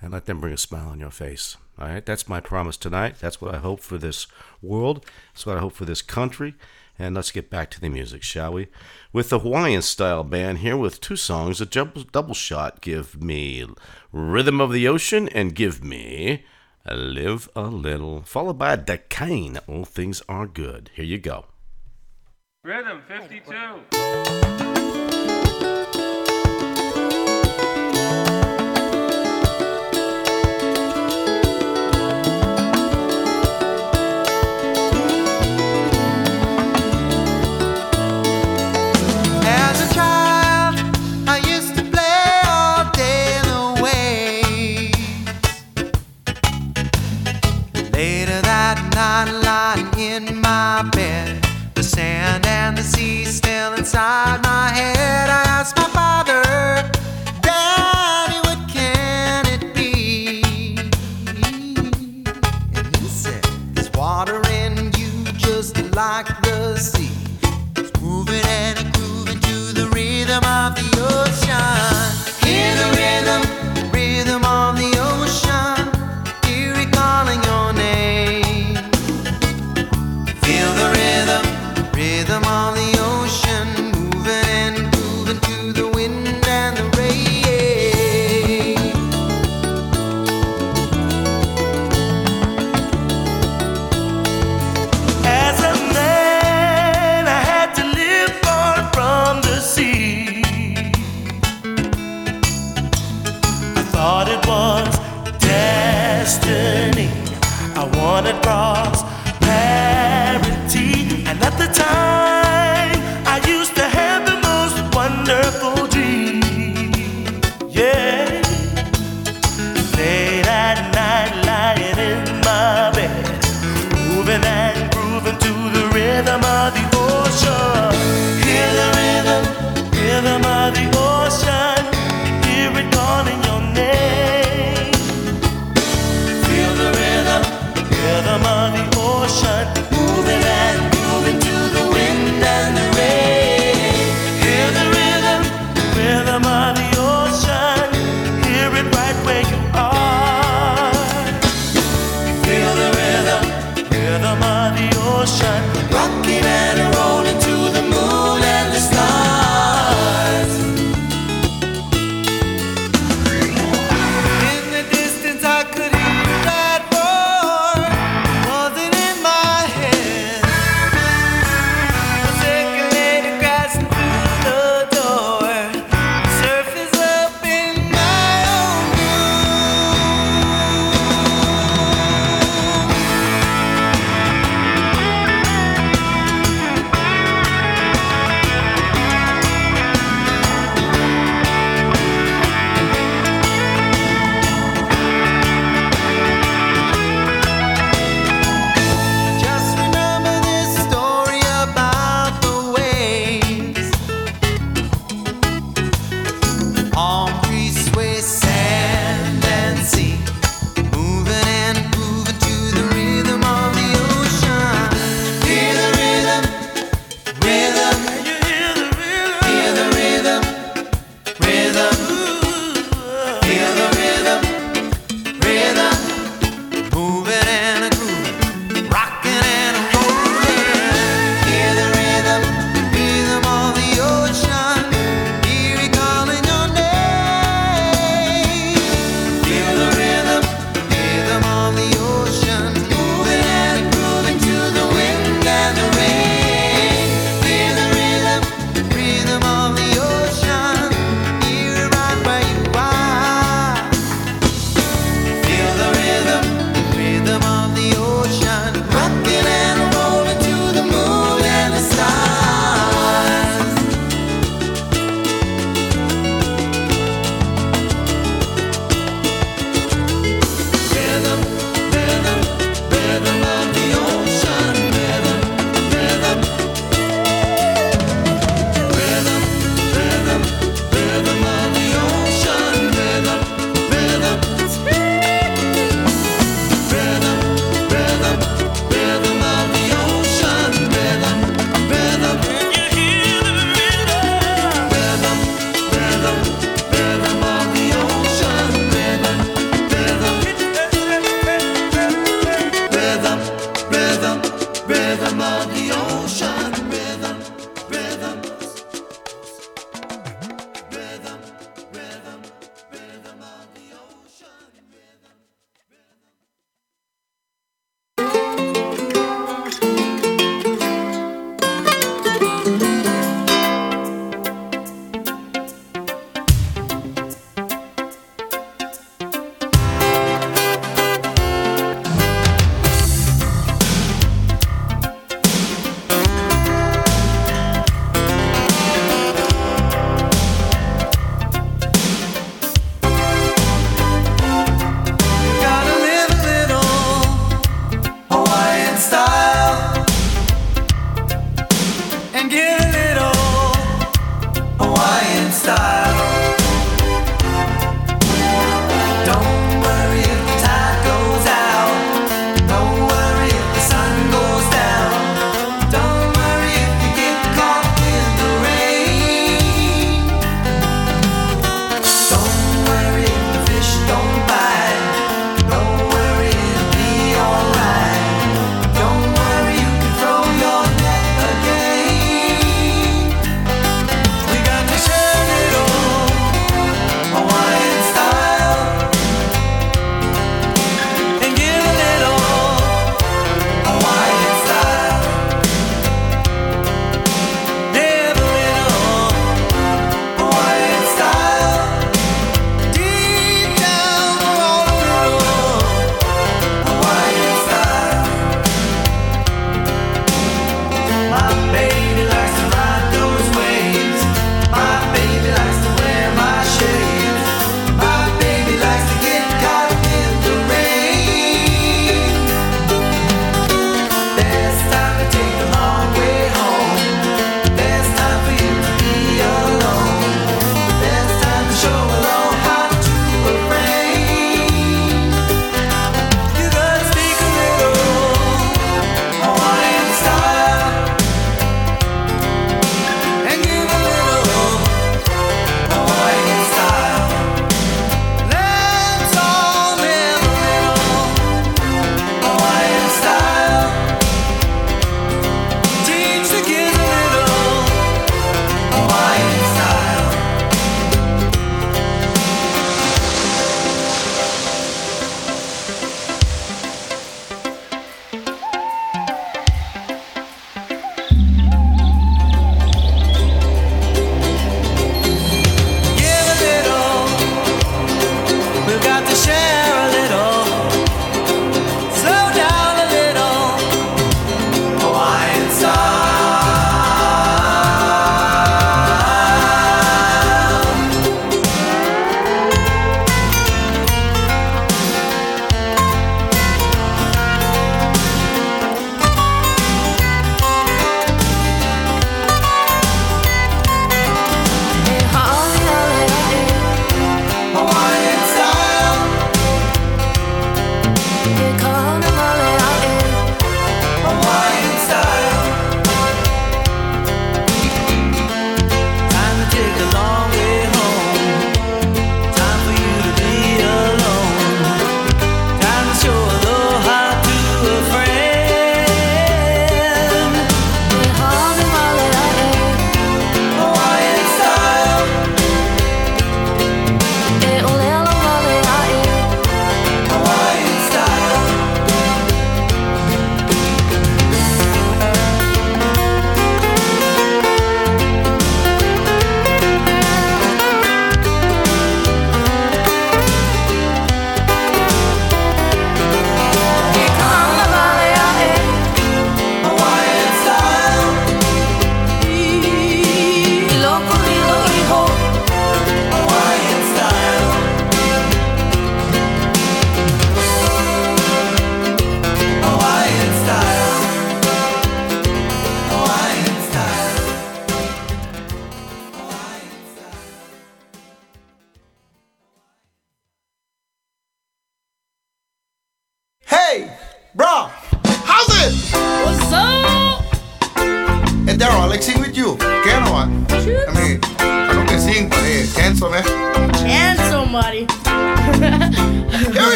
and let them bring a smile on your face. All right, that's my promise tonight. That's what I hope for this world. That's what I hope for this country. And let's get back to the music, shall we? With the Hawaiian style band here with two songs, a double shot. Give me Rhythm of the Ocean and give me Live a Little, followed by Da Kine. All things are good. Here you go. Rhythm 52. bed. The sand and the sea still inside my head. I asked my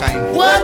kind? What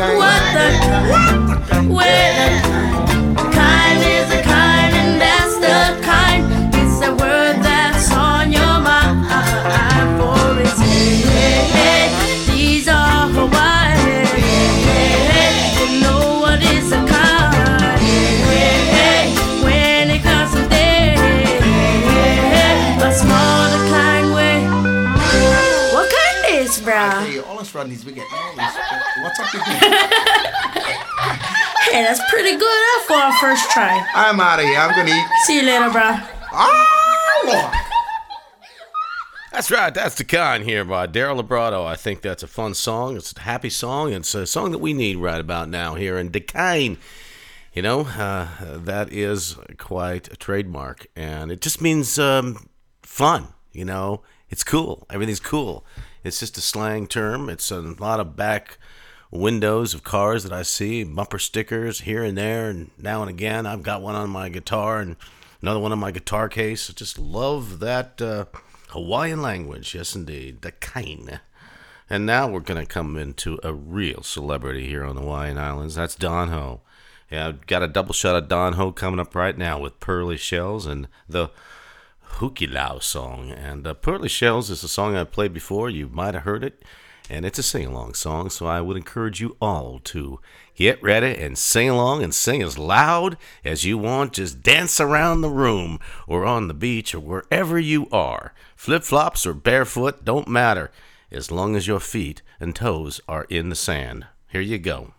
What Hey, that's pretty good huh, for our first try. I'm out of here. I'm gonna eat. See you later, bro. Ah, Lord. That's right. That's Da Kine here by Daryl Librato. I think that's a fun song. It's a happy song. It's a song that we need right about now here in Da Kine. You know, uh, that is quite a trademark, and it just means um, fun. You know, it's cool. Everything's cool. It's just a slang term. It's a lot of back windows of cars that I see, bumper stickers here and there, and now and again. I've got one on my guitar and another one on my guitar case. I just love that uh, Hawaiian language. Yes, indeed. Da Kine. And now we're going to come into a real celebrity here on the Hawaiian Islands. That's Don Ho. Yeah, I've got a double shot of Don Ho coming up right now with Pearly Shells and the Hukilau song. And uh, Pearly Shells is a song I've played before. You might have heard it. And it's a sing along song, so I would encourage you all to get ready and sing along and sing as loud as you want. Just dance around the room or on the beach or wherever you are. Flip flops or barefoot, don't matter, as long as your feet and toes are in the sand. Here you go.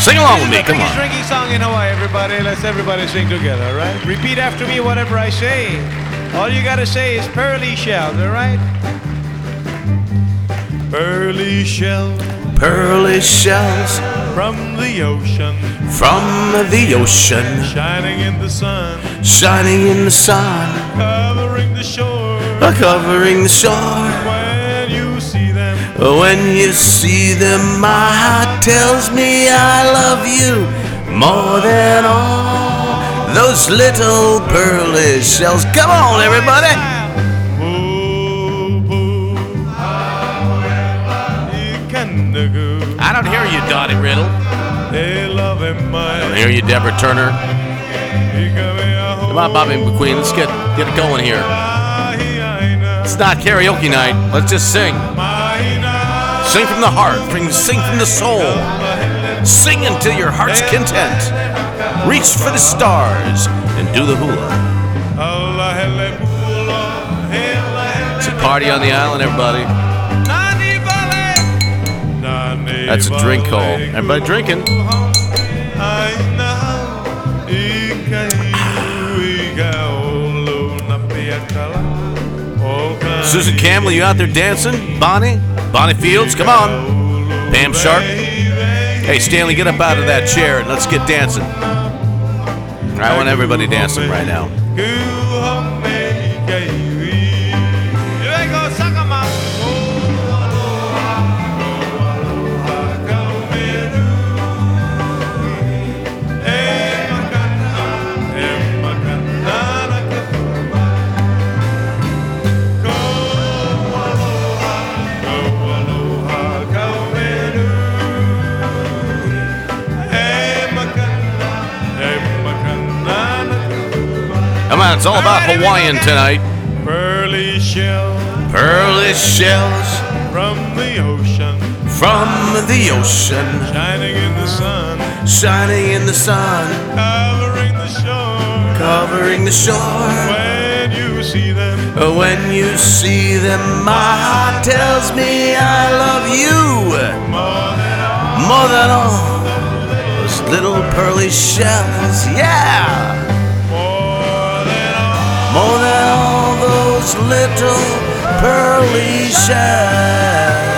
Sing along with me, come on. drinking song in Hawaii, everybody. Let's everybody sing together, all right? Repeat after me whatever I say. All you gotta say is pearly shells, all right? Pearly shells Pearly shells from the ocean, from the ocean, shining in the sun, shining in the sun, covering the shore. covering the shore. When you see them, When you see them, my heart tells me I love you more than all those little pearly shells. Come on, everybody. I don't hear you, Dottie Riddle. I don't hear you, Deborah Turner. Come on, Bobby McQueen. Let's get get it going here. It's not karaoke night. Let's just sing. Sing from the heart, sing from the soul. Sing until your heart's content. Reach for the stars and do the hula. It's a party on the island, everybody. That's a drink call. Everybody drinking. Susan Campbell, you out there dancing? Bonnie? Bonnie Fields, come on. Pam Sharp. Hey, Stanley, get up out of that chair and let's get dancing. I want everybody dancing right now. On, it's all about Hawaiian tonight. Pearly shells. Pearly shells from the ocean, from the ocean, shining in the sun, shining in the sun, covering the shore. covering the shore. When you see them, When you see them, my heart tells me I love you More than all. more than all those little pearly shells. Yeah, more than all those little pearly shells.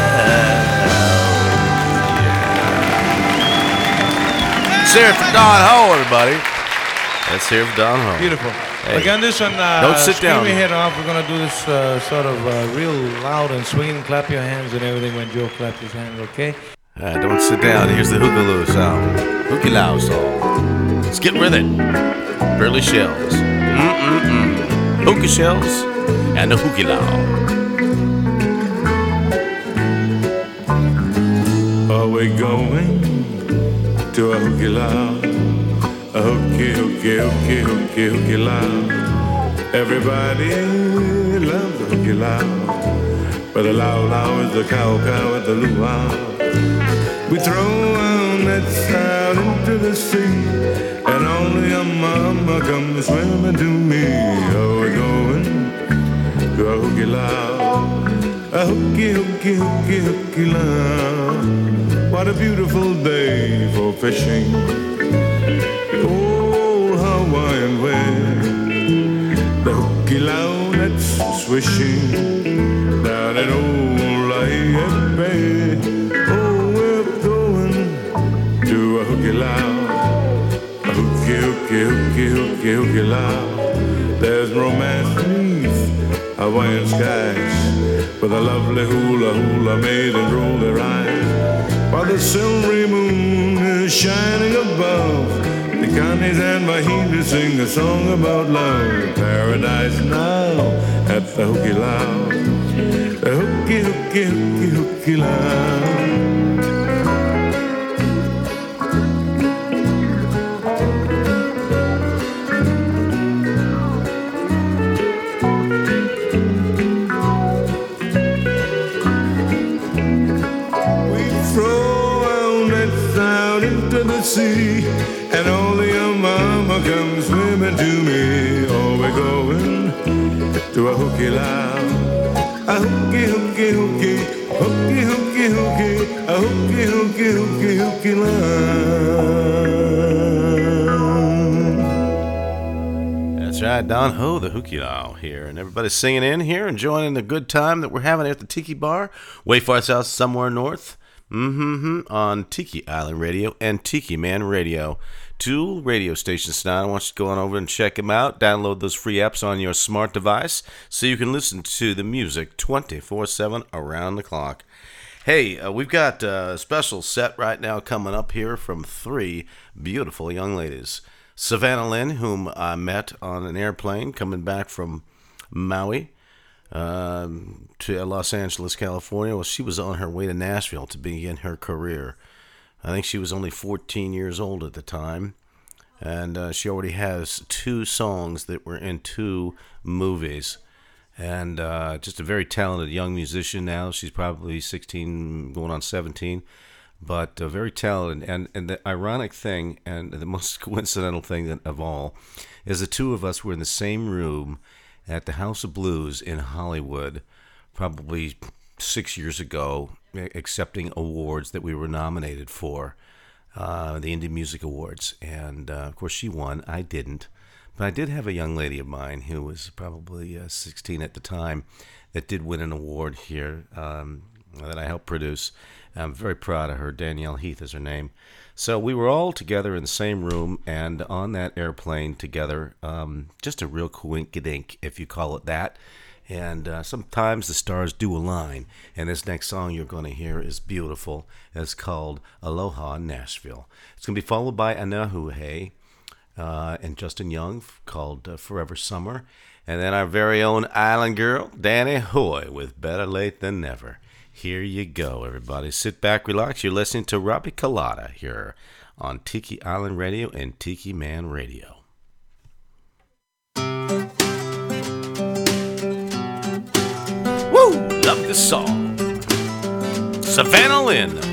Let's hear it for Don Ho, everybody. Let's hear it for Don Ho. beautiful. Hey. Again, this one. Uh, Don't sit scream down. your head off. We're gonna do this uh, sort of uh, real loud and swinging. Clap your hands and everything when Joe claps his hands. Okay. Uh, don't sit down. Here's the Hukilau sound. Hukilau song. Let's get with it. Pearly shells. Mm-mm-mm. Shells and a the Hukilau. Are we going to a hukilau? A hooky, hooky, hooky, hooky, hukilau. Everybody loves a hukilau. But the laulau is the kaukau at the luau. We throw on out into the sea, and only a mama comes swimming to me. Oh, we're going to a hukilau. A hooky, hooky, hooky, hukilau. What a beautiful day for fishing. Old Hawaiian way. The hukilau that's swishing down at old Lafayette Bay. Oh, we're going to a hukilau. Hooky. There's romance beneath Hawaiian skies with a lovely hula hula maidens roll their eyes while the silvery moon is shining above. The Connies and Mahinas sing a song about love. Paradise now at the loud. The hooky, hooky, loud. Sea, and only a mama comes swimming to me. Oh, we're going to a hukilau. A hooky, hooky, hooky, hooky, hooky, hooky, a hooky, hooky, hooky, hooky. That's right, Don Ho, the Hukilau here, and everybody's singing in here, enjoying the good time that we're having at the Tiki Bar, way far south, somewhere north. Mm-hmm. On Tiki Island Radio and Tiki Man Radio. Two radio stations tonight. I want you to go on over and check them out. Download those free apps on your smart device so you can listen to the music 24 7 around the clock. Hey, uh, we've got a special set right now coming up here from three beautiful young ladies. Savannah Lynn, whom I met on an airplane coming back from Maui um, to Los Angeles, California. Well, she was on her way to Nashville to begin her career. I think she was only 14 years old at the time. And uh, she already has two songs that were in two movies. and uh, just a very talented young musician now. She's probably 16, going on 17, but uh, very talented. And, and the ironic thing, and the most coincidental thing of all, is the two of us were in the same room at the House of Blues in Hollywood, probably six years ago, accepting awards that we were nominated for, uh, the Indie Music Awards. And uh, of course, she won. I didn't. But I did have a young lady of mine who was probably uh, 16 at the time that did win an award here um, that I helped produce. I'm very proud of her. Danielle Heath is her name. So we were all together in the same room and on that airplane together. Um, just a real coinkydink, if you call it that. And uh, sometimes the stars do align. And this next song you're going to hear is beautiful. It's called Aloha Nashville. It's going to be followed by Anahuhe uh, and Justin Young called uh, Forever Summer. And then our very own island girl, Danny Hoy, with Better Late Than Never. Here you go, everybody. Sit back, relax. You're listening to Robbie Colada here on Tiki Island Radio and Tiki Man Radio. Woo! Love this song. Savannah Lynn.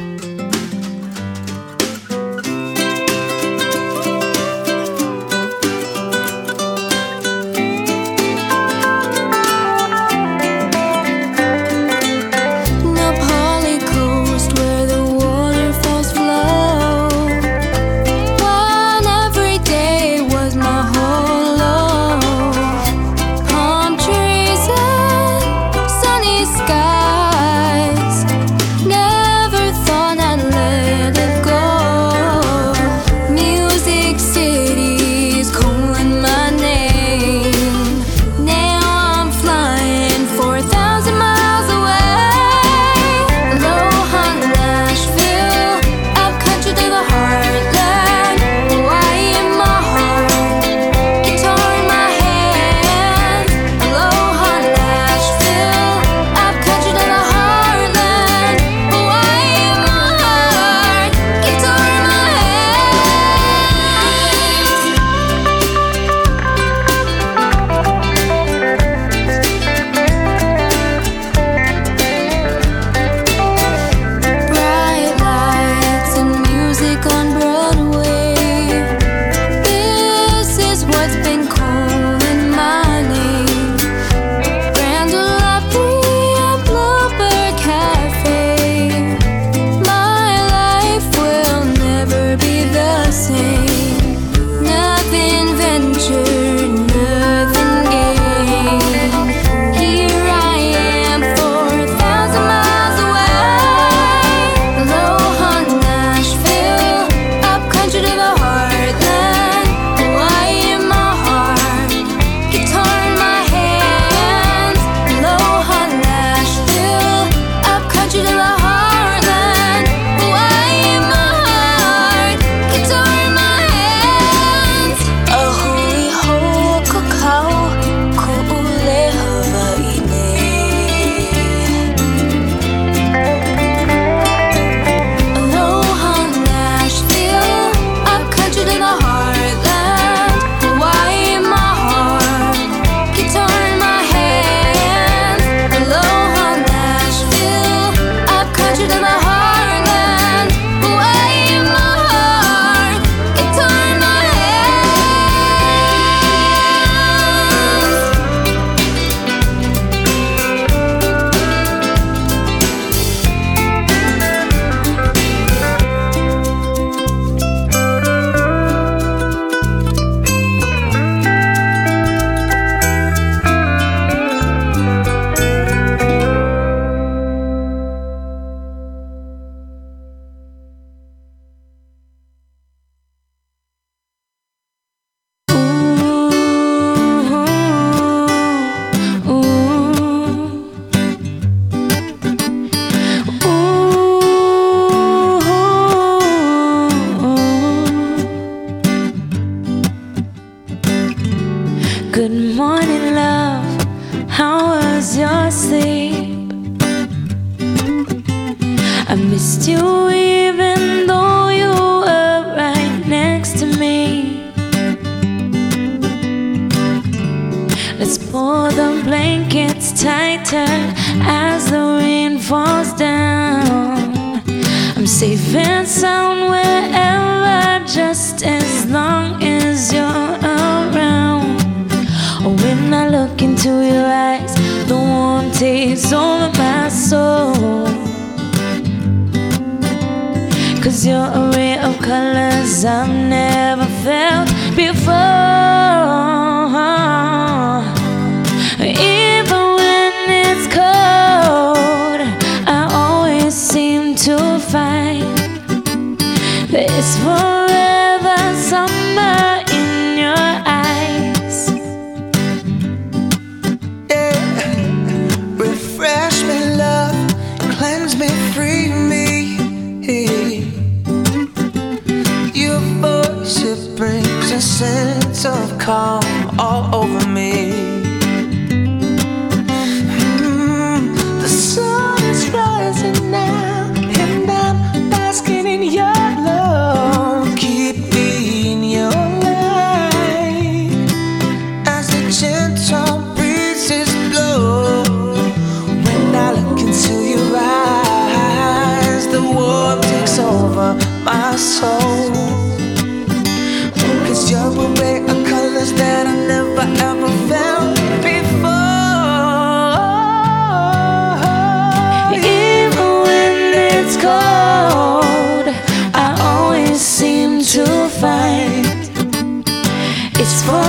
It's forever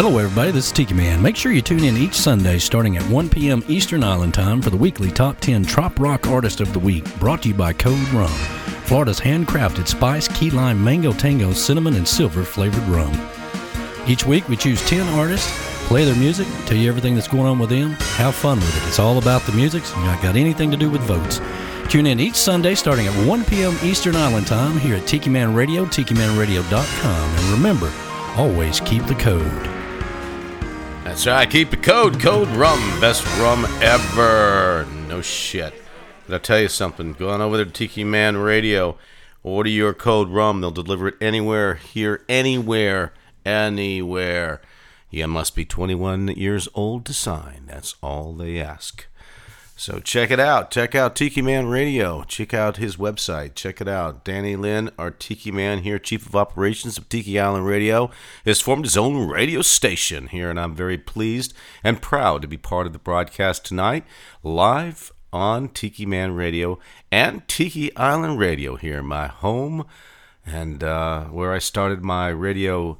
Hello, everybody. This is Tiki Man. Make sure you tune in each Sunday starting at 1 p.m. Eastern Island Time for the weekly Top 10 Trop Rock Artist of the Week, brought to you by Code Rum, Florida's handcrafted spice, key lime, mango tango, cinnamon, and silver flavored rum. Each week, we choose 10 artists, play their music, tell you everything that's going on with them, have fun with it. It's all about the music, it's not got anything to do with votes. Tune in each Sunday starting at 1 p.m. Eastern Island Time here at Tiki Man Radio, tikimanradio.com. And remember, always keep the code. That's right. Keep the code. Code rum. Best rum ever. No shit. But I'll tell you something. Go on over there to Tiki Man Radio. Order your code rum. They'll deliver it anywhere, here, anywhere, anywhere. You must be 21 years old to sign. That's all they ask. So check it out. Check out Tiki Man Radio. Check out his website. Check it out. Danny Lynn, our Tiki Man here, Chief of Operations of Tiki Island Radio, has formed his own radio station here, and I'm very pleased and proud to be part of the broadcast tonight, live on Tiki Man Radio and Tiki Island Radio here, my home and uh, where I started my radio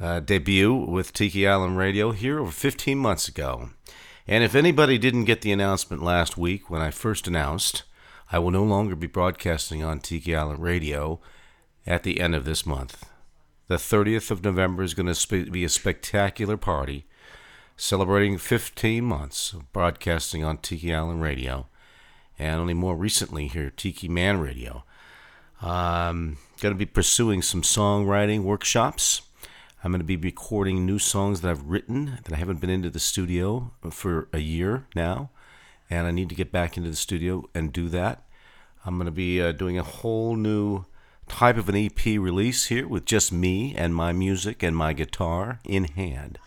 uh, debut with Tiki Island Radio here over 15 months ago. And if anybody didn't get the announcement last week when I first announced, I will no longer be broadcasting on Tiki Island Radio at the end of this month. The 30th of November is going to be a spectacular party celebrating 15 months of broadcasting on Tiki Island Radio and only more recently here, Tiki Man Radio. Um, going to be pursuing some songwriting workshops. I'm going to be recording new songs that I've written that I haven't been into the studio for a year now, and I need to get back into the studio and do that. I'm going to be uh, doing a whole new type of an EP release here with just me and my music and my guitar in hand.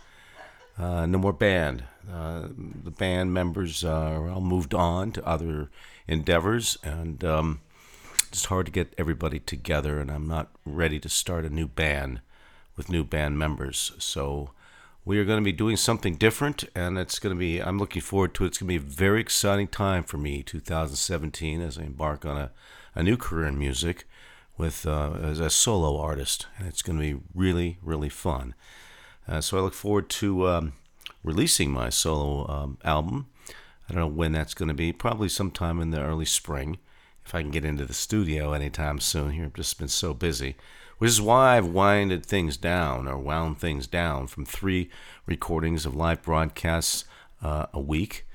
Uh, no more band. Uh, the band members are all moved on to other endeavors, and um, it's hard to get everybody together, and I'm not ready to start a new band with new band members. So we are going to be doing something different, and it's going to be, I'm looking forward to it. It's going to be a very exciting time for me, 2017, as I embark on a, a new career in music with uh, as a solo artist, and it's going to be really, really fun. Uh, so I look forward to um, releasing my solo um, album. I don't know when that's going to be, probably sometime in the early spring if I can get into the studio anytime soon here. I've just been so busy, which is why I've winded things down or wound things down from three recordings of live broadcasts uh, a week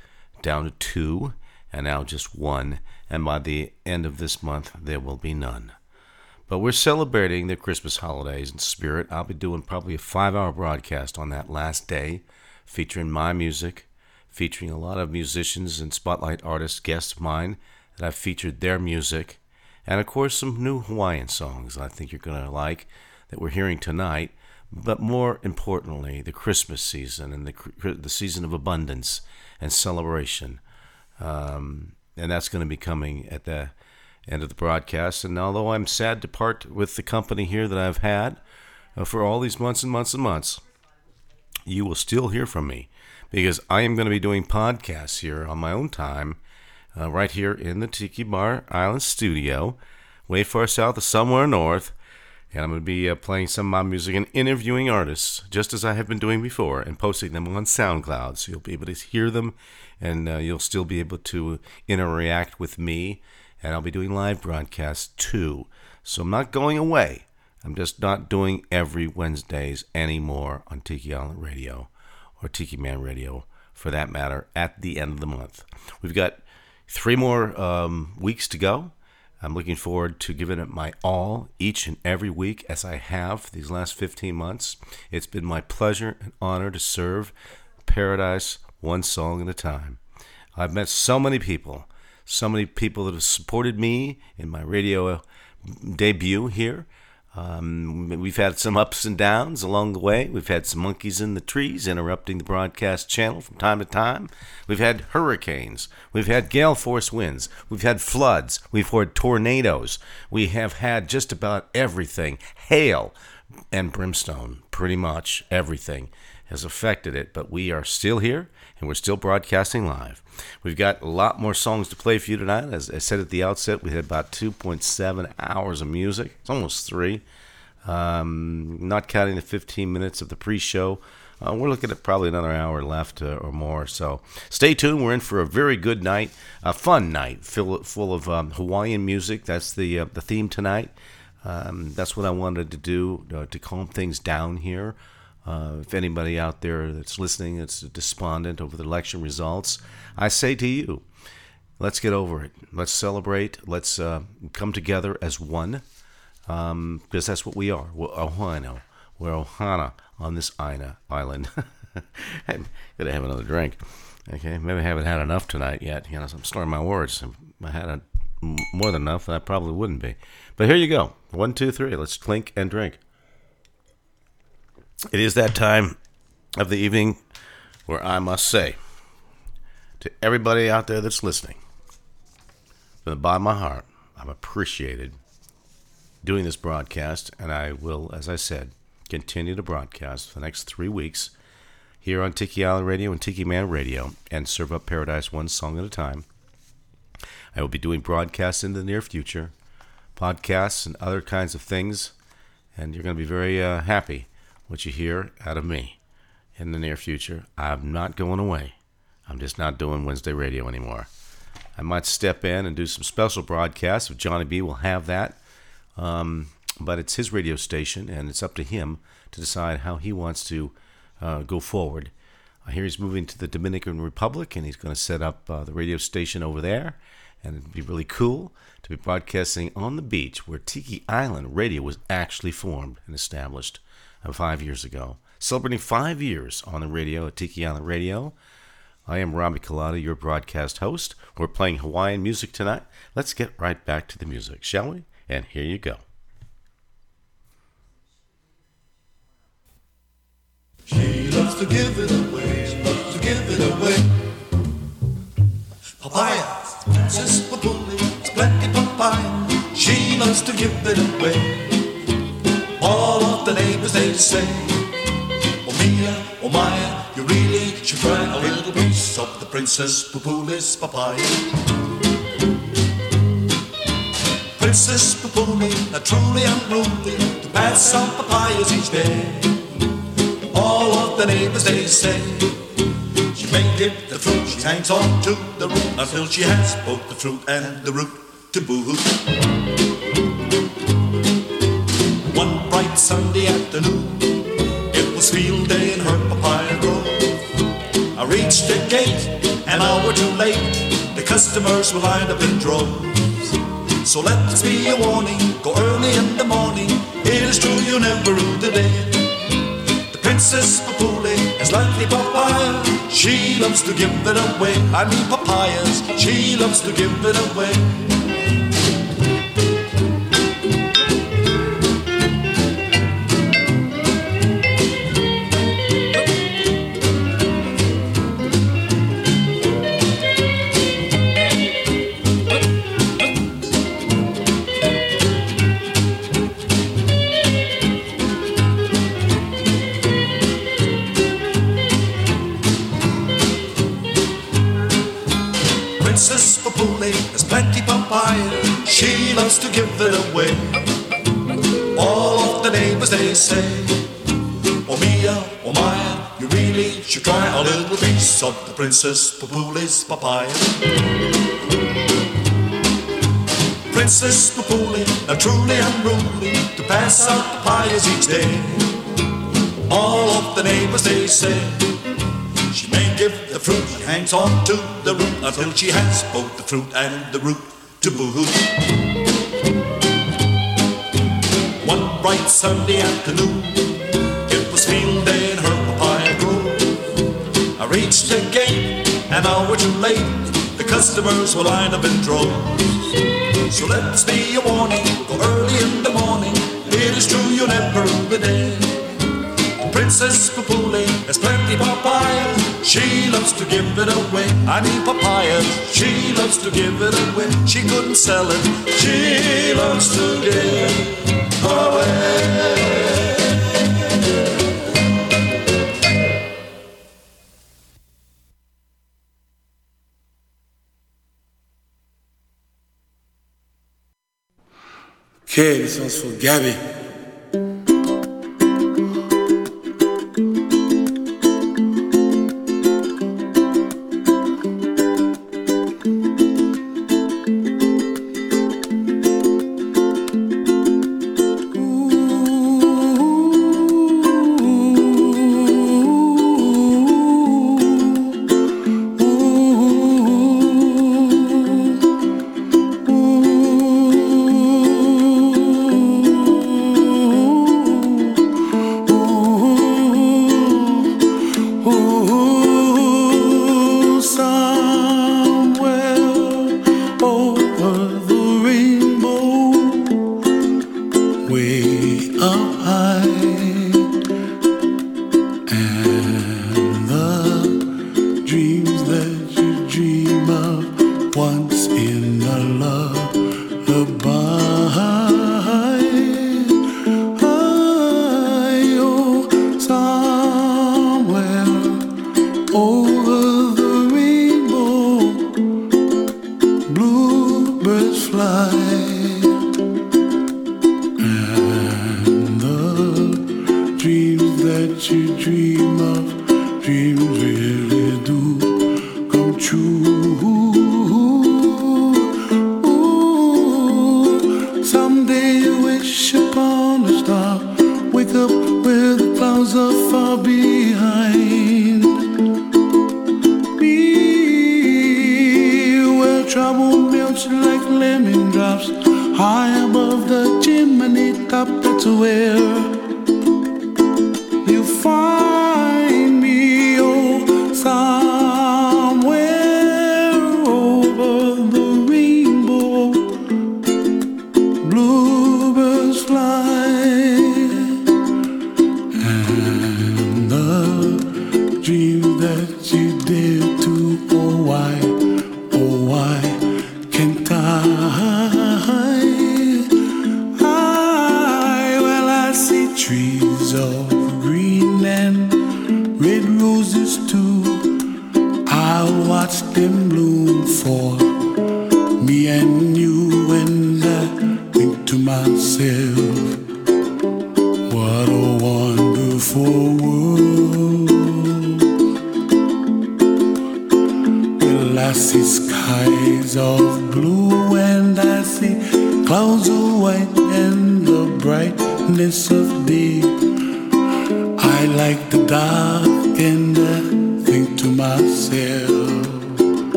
down to two, and now just one. And by the end of this month, there will be none. But we're celebrating the Christmas holidays in spirit. I'll be doing probably a five hour broadcast on that last day, featuring my music, featuring a lot of musicians and spotlight artists, guests of mine, that I've featured their music, and of course some new Hawaiian songs I think you're going to like that we're hearing tonight. But more importantly, the Christmas season and the, the season of abundance and celebration. Um, and that's going to be coming at the end of the broadcast. And although I'm sad to part with the company here that I've had uh, for all these months and months and months, you will still hear from me because I am going to be doing podcasts here on my own time, uh, right here in the Tiki Bar Island studio, way far south of somewhere north. And I'm going to be uh, playing some of my music and interviewing artists, just as I have been doing before, and posting them on SoundCloud. So you'll be able to hear them, and uh, you'll still be able to interact with me. And I'll be doing live broadcasts too. So I'm not going away. I'm just not doing every Wednesdays anymore on Tiki Island Radio or Tiki Man Radio, for that matter, at the end of the month. We've got three more um, weeks to go. I'm looking forward to giving it my all each and every week as I have these last 15 months. It's been my pleasure and honor to serve Paradise one song at a time. I've met so many people, so many people that have supported me in my radio debut here. Um, we've had some ups and downs along the way. We've had some monkeys in the trees interrupting the broadcast channel from time to time. We've had hurricanes. We've had gale force winds. We've had floods. We've had tornadoes. We have had just about everything. Hail and brimstone, pretty much everything has affected it. But we are still here and we're still broadcasting live. We've got a lot more songs to play for you tonight. As I said at the outset, we had about 2.7 hours of music. It's almost three. Um, not counting the 15 minutes of the pre show. Uh, we're looking at probably another hour left uh, or more. So stay tuned. We're in for a very good night, a fun night, full, full of um, Hawaiian music. That's the uh, the theme tonight. Um, that's what I wanted to do uh, to calm things down here. Uh, if anybody out there that's listening that's despondent over the election results, I say to you, let's get over it. Let's celebrate. Let's uh, come together as one, um, because that's what we are. We're Ohana. We're Ohana on this Ina island. I'm gonna have another drink. Okay, maybe I haven't had enough tonight yet. You know, I'm slurring my words. I had a, more than enough, I probably wouldn't be. But here you go. One, two, three. Let's clink and drink. It is that time of the evening where I must say to everybody out there that's listening, from the bottom of my heart, I'm appreciated doing this broadcast, and I will, as I said, continue to broadcast for the next three weeks here on Tiki Island Radio and Tiki Man Radio and serve up Paradise one song at a time. I will be doing broadcasts in the near future, podcasts and other kinds of things, and you're going to be very uh, happy what you hear out of me in the near future. I'm not going away. I'm just not doing Wednesday radio anymore. I might step in and do some special broadcasts. If Johnny B will have that. Um, but it's his radio station, and it's up to him to decide how he wants to uh, go forward. I hear he's moving to the Dominican Republic, and he's going to set up uh, the radio station over there. And it'd be really cool to be broadcasting on the beach where Tiki Island Radio was actually formed and established Uh, five years ago. Celebrating five years on the radio at Tiki on the Radio. I am Robbie Colada, your broadcast host. We're playing Hawaiian music tonight. Let's get right back to the music, shall we? And here you go. She loves to give it away, she loves to give it away. Papaya, Princess Papuli, splendid papaya. She loves to give it away. All of the neighbors they say, Oh Mia, oh Maya, you really should try a little piece of the Princess Papuli's papaya. Princess Papuli, not truly unruly, to pass on papayas each day. All of the neighbors they say she may give the fruit, she hangs on to the root until she has both the fruit and the root. to boo. Bright Sunday afternoon, it was field day in her papaya grove. I reached the gate an hour too late. The customers were lined up in droves. So let this be a warning. Go early in the morning. It is true you never rule the day. The Princess Papuli is lovely papaya. She loves to give it away. I mean papayas. She loves to give it away. She loves to give it away. All of the neighbors they say, Oh Mia, oh Maya, you really should try a little piece of the Princess Papuli's papaya. Princess Papuli, now truly unruly, to pass out papayas each day. All of the neighbors they say, she may give the fruit, she hangs on to the root until she has both the fruit and the root to boot. One bright Sunday afternoon, it was field day in her papaya grove. I reached the gate an hour too late. The customers were lined up in droves. So let this be a warning. Go early in the morning. It is true you never the day. Princess Papuli has plenty papaya. She loves to give it away. I mean papaya. She loves to give it away. She couldn't sell it. She loves to give away. Okay, this one's for Gabby.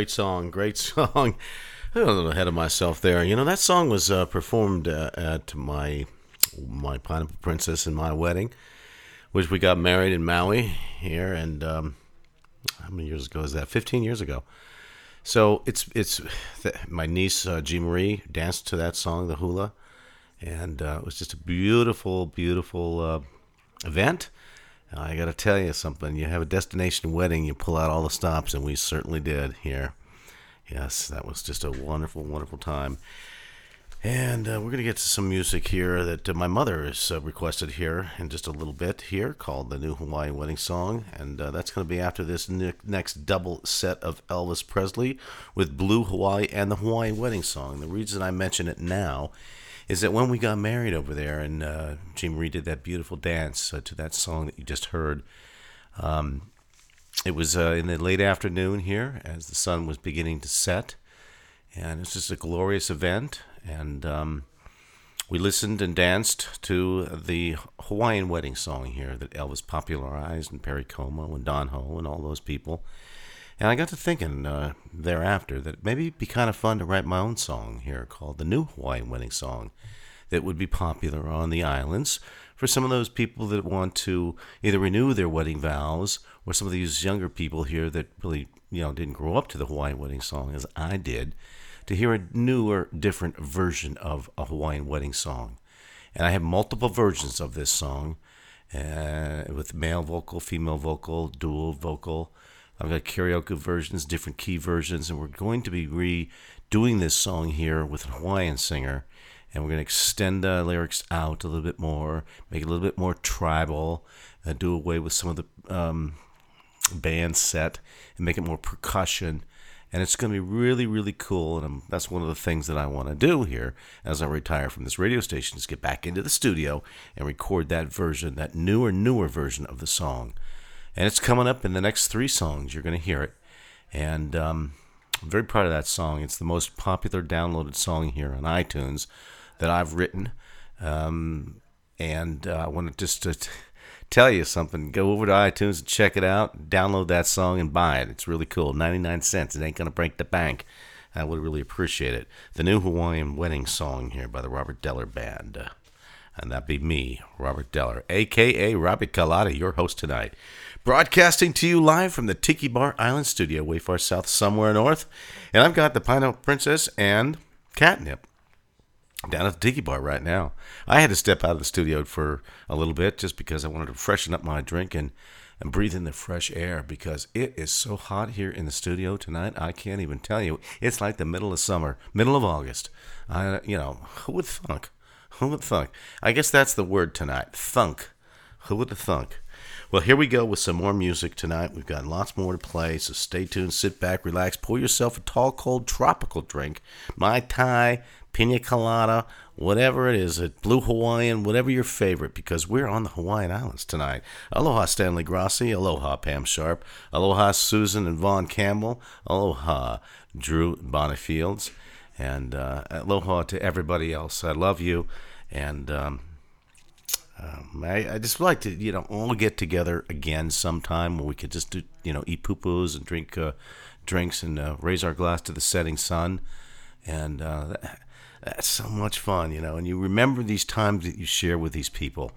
Great song. Great song. I'm a little ahead of myself there. You know that song was uh, performed uh, at my my Pineapple Princess and my wedding, which we got married in Maui here, and um, how many years ago is that? Fifteen years ago. So it's it's my niece uh, Jean Marie danced to that song, the hula, and uh, it was just a beautiful, beautiful uh, event. Got to tell you something. You have a destination wedding, you pull out all the stops, and we certainly did here. Yes, that was just a wonderful, wonderful time. And uh, we're going to get to some music here that uh, my mother has uh, requested here in just a little bit here called the New Hawaiian Wedding Song. And uh, that's going to be after this ne- next double set of Elvis Presley with Blue Hawaii and the Hawaiian Wedding Song. The reason I mention it now is that when we got married over there and uh, Jean Marie did that beautiful dance uh, to that song that you just heard, um, it was uh, in the late afternoon here as the sun was beginning to set. And it's just a glorious event. And um, we listened and danced to the Hawaiian wedding song here that Elvis popularized and Perry Como and Don Ho and all those people. And I got to thinking uh, thereafter that maybe it'd be kind of fun to write my own song here called the New Hawaiian Wedding Song that would be popular on the islands for some of those people that want to either renew their wedding vows or some of these younger people here that really, you know, didn't grow up to the Hawaiian wedding song as I did, to hear a newer, different version of a Hawaiian wedding song. And I have multiple versions of this song uh, with male vocal, female vocal, dual vocal. I've got karaoke versions, different key versions, and we're going to be redoing this song here with a Hawaiian singer. And we're going to extend the lyrics out a little bit more, make it a little bit more tribal, do away with some of the um, band set, and make it more percussion. And it's going to be really, really cool. And I'm, that's one of the things that I want to do here as I retire from this radio station is get back into the studio and record that version, that newer, newer version of the song and it's coming up in the next three songs. You're going to hear it, and um, I'm very proud of that song. It's the most popular downloaded song here on iTunes that I've written, um, and uh, I want to just to t- tell you something. Go over to iTunes and check it out. Download that song and buy it. It's really cool. 99 cents. It ain't going to break the bank. I would really appreciate it. The new Hawaiian wedding song here by the Robert Deller Band. And that'd be me, Robert Deller, aka Robbie Colada, your host tonight. Broadcasting to you live from the Tiki Bar Island studio, way far south, somewhere north. And I've got the Pineapple Princess and Catnip down at the Tiki Bar right now. I had to step out of the studio for a little bit just because I wanted to freshen up my drink and, and breathe in the fresh air because it is so hot here in the studio tonight. I can't even tell you. It's like the middle of summer, middle of August. I, you know, who would thunk? Who would thunk? I guess that's the word tonight. Thunk. Who would have thunk? Well, here we go with some more music tonight. We've got lots more to play, so stay tuned, sit back, relax, pour yourself a tall, cold, tropical drink, Mai Tai, Pina Colada, whatever it is, a Blue Hawaiian, whatever your favorite, because we're on the Hawaiian Islands tonight. Aloha, Stanley Grassi. Aloha, Pam Sharp. Aloha, Susan and Vaughn Campbell. Aloha, Drew Bonifields. And uh, aloha to everybody else. I love you. And um, um, I, I just like to, you know, all get together again sometime when we could just do, you know, eat pupus and drink uh, drinks and uh, raise our glass to the setting sun. And uh, that, that's so much fun, you know. And you remember these times that you share with these people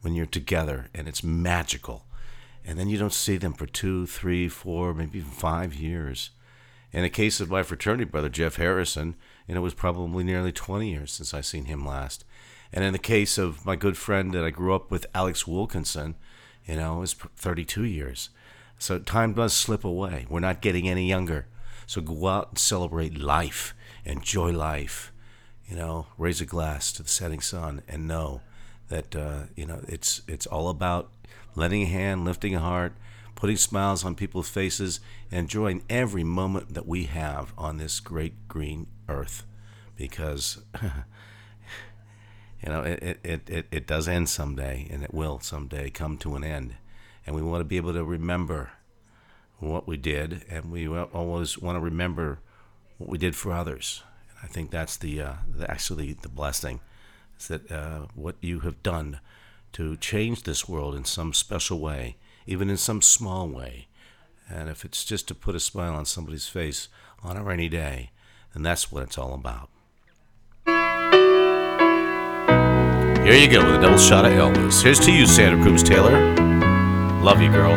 when you're together, and it's magical. And then you don't see them for two, three, four, maybe even five years. In the case of my fraternity brother, Jeff Harrison, and it was probably nearly 20 years since I seen him last. And in the case of my good friend that I grew up with, Alex Wilkinson, you know, was 32 years. So time does slip away. We're not getting any younger. So go out and celebrate life, enjoy life, you know, raise a glass to the setting sun and know that, uh, you know, it's, it's all about lending a hand, lifting a heart, putting smiles on people's faces, enjoying every moment that we have on this great green earth. Because You know, it, it, it, it does end someday, and it will someday come to an end. And we want to be able to remember what we did, and we always want to remember what we did for others. And I think that's the, uh, the actually the blessing is that uh, what you have done to change this world in some special way, even in some small way. And if it's just to put a smile on somebody's face on a rainy day, then that's what it's all about. Here you go with a double shot of Elvis. Here's to you, Santa Cruz Taylor. Love you, girl.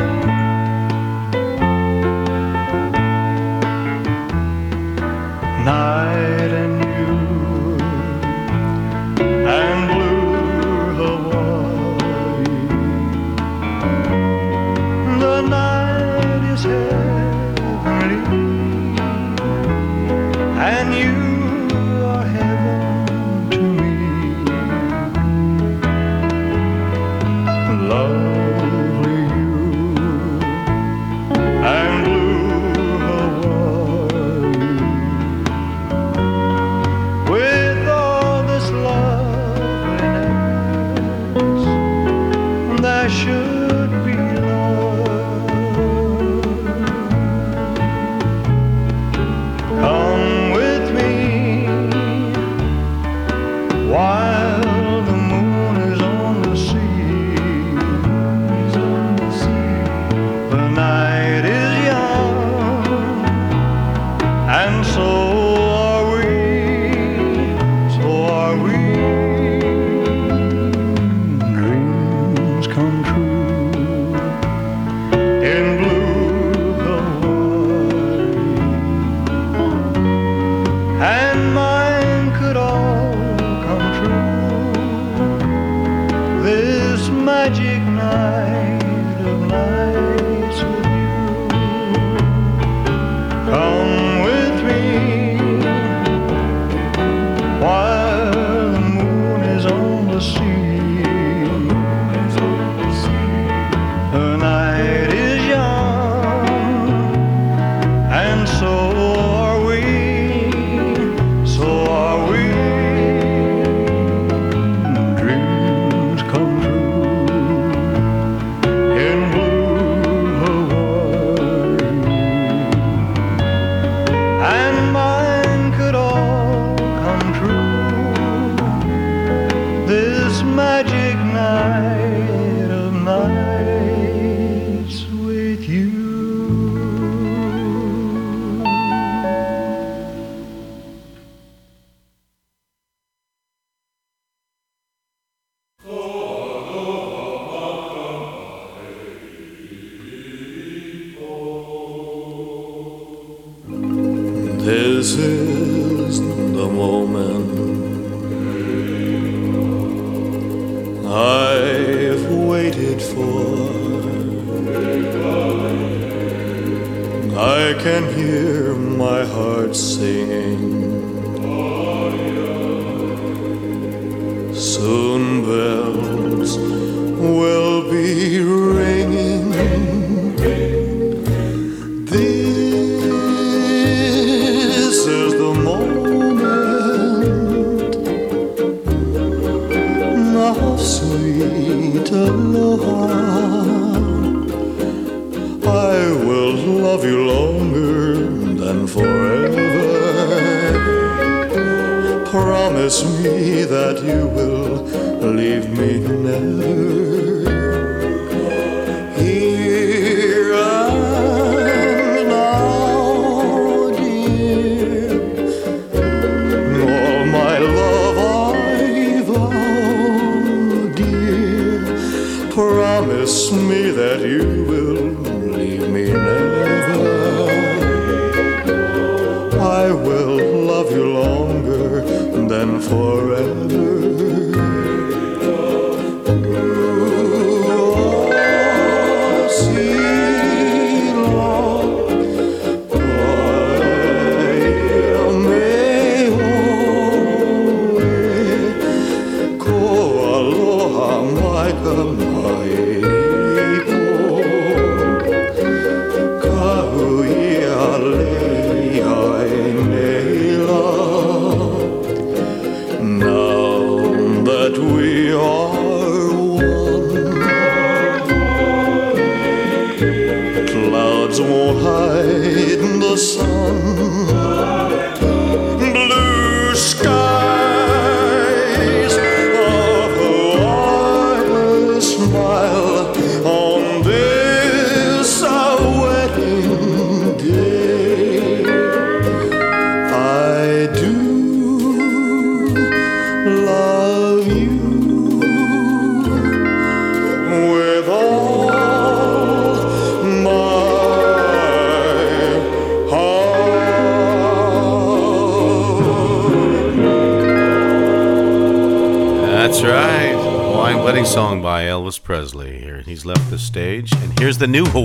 Night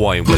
Hawaiian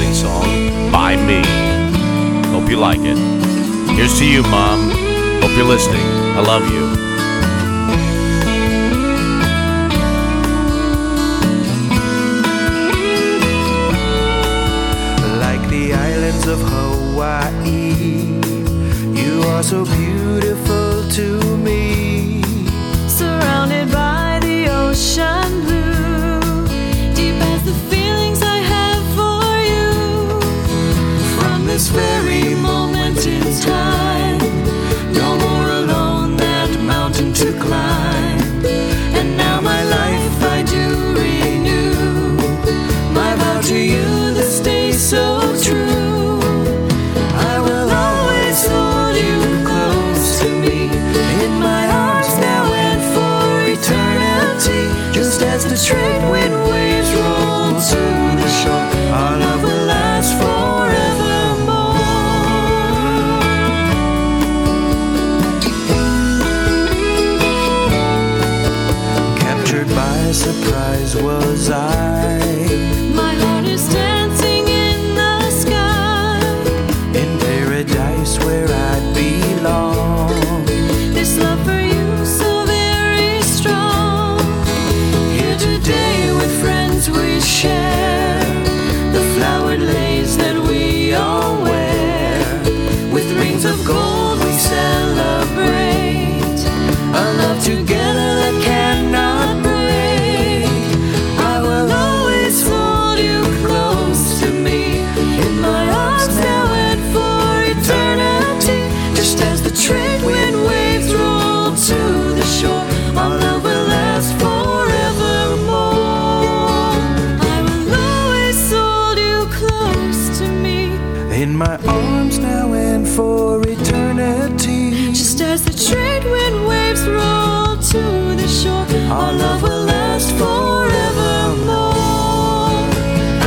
In my arms now and for eternity. Just as the trade wind waves roll to the shore, Our love will last forevermore.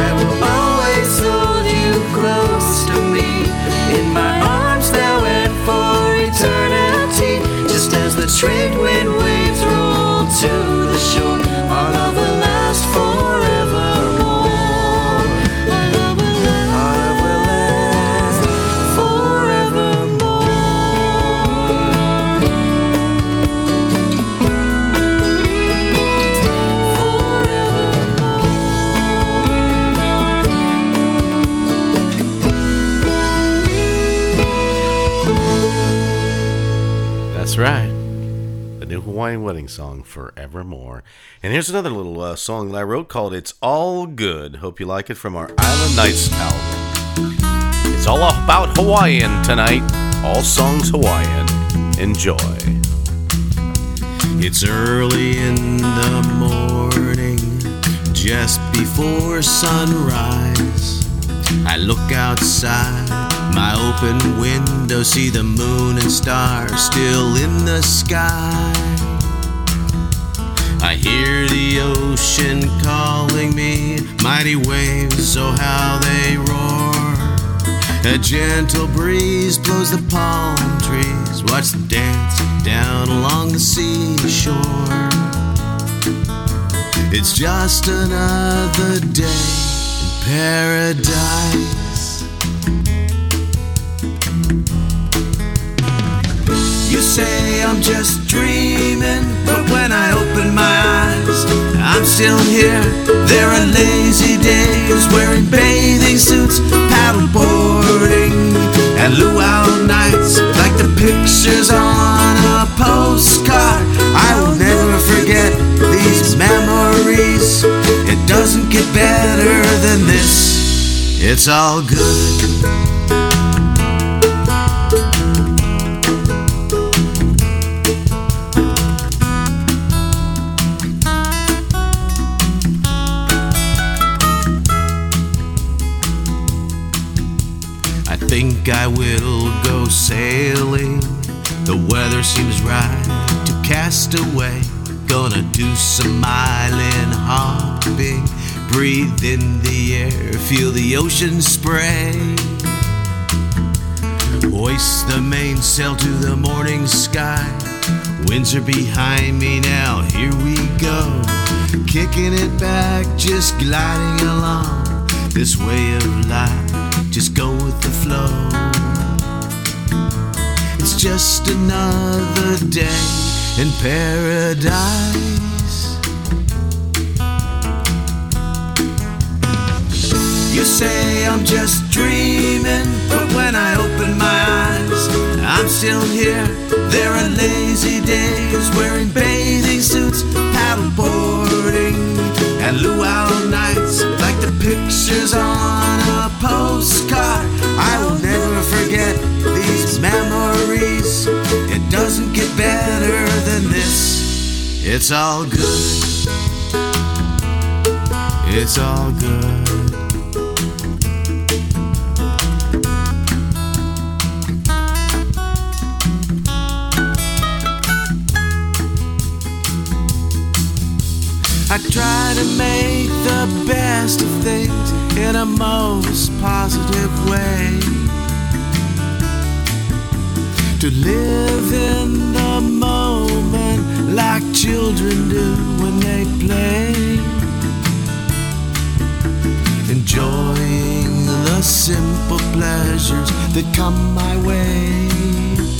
I will always hold you close to me in my arms now and for eternity. Just as the trade wind waves roll to Hawaiian Wedding Song, Forevermore. And here's another little uh, song that I wrote called It's All Good. Hope you like it from our Island Nights album. It's all about Hawaiian tonight. All songs Hawaiian. Enjoy. It's early in the morning, just before sunrise. I look outside my open window, see the moon and stars still in the sky. I hear the ocean calling me, mighty waves, oh how they roar. A gentle breeze blows the palm trees, watch them dance down along the seashore. It's just another day in paradise. You say I'm just dreaming, but when I open my eyes, I'm still here. There are lazy days wearing bathing suits, paddleboarding, and luau nights like the pictures on a postcard. I will never forget these memories. It doesn't get better than this. It's all good. Sailing. The weather seems right to cast away. Gonna do some island hopping. Breathe in the air, feel the ocean spray. Hoist the mainsail to the morning sky. Winds are behind me now, here we go. kicking it back, just gliding along. This way of life, just go with the flow. It's just another day in paradise. You say I'm just dreaming, but when I open my eyes, I'm still here. There are lazy days wearing bathing suits, paddleboarding, and luau nights like the pictures on a postcard. I will never forget memories. It doesn't get better than this. It's all good. It's all good. I try to make the best of things in a most positive way. To live in the moment like children do when they play. Enjoying the simple pleasures that come my way.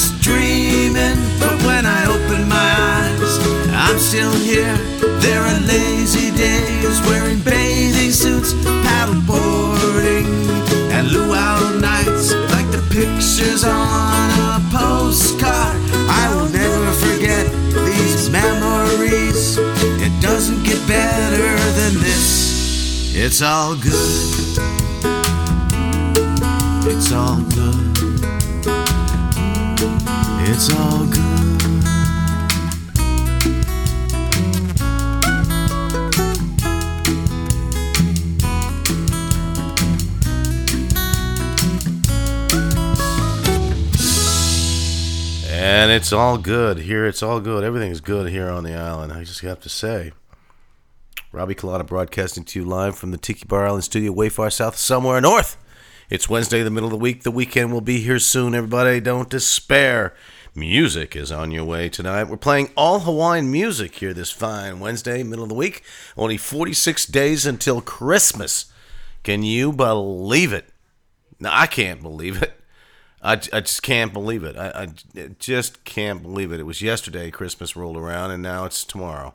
Just dreaming, but when I open my eyes, I'm still here. There are lazy days wearing bathing suits, paddleboarding, and luau nights like the pictures on a postcard. I will never forget these memories. It doesn't get better than this. It's all good. It's all good. It's all good. And it's all good here. It's all good. Everything's good here on the island. I just have to say. Robbie Colada broadcasting to you live from the Tiki Bar Island studio, way far south, somewhere north. It's Wednesday, the middle of the week. The weekend will be here soon. Everybody, don't despair. Music is on your way tonight. We're playing all Hawaiian music here this fine Wednesday, middle of the week. Only 46 days until Christmas. Can you believe it? No, I can't believe it. I, I just can't believe it. I, I just can't believe it. It was yesterday Christmas rolled around, and now it's tomorrow.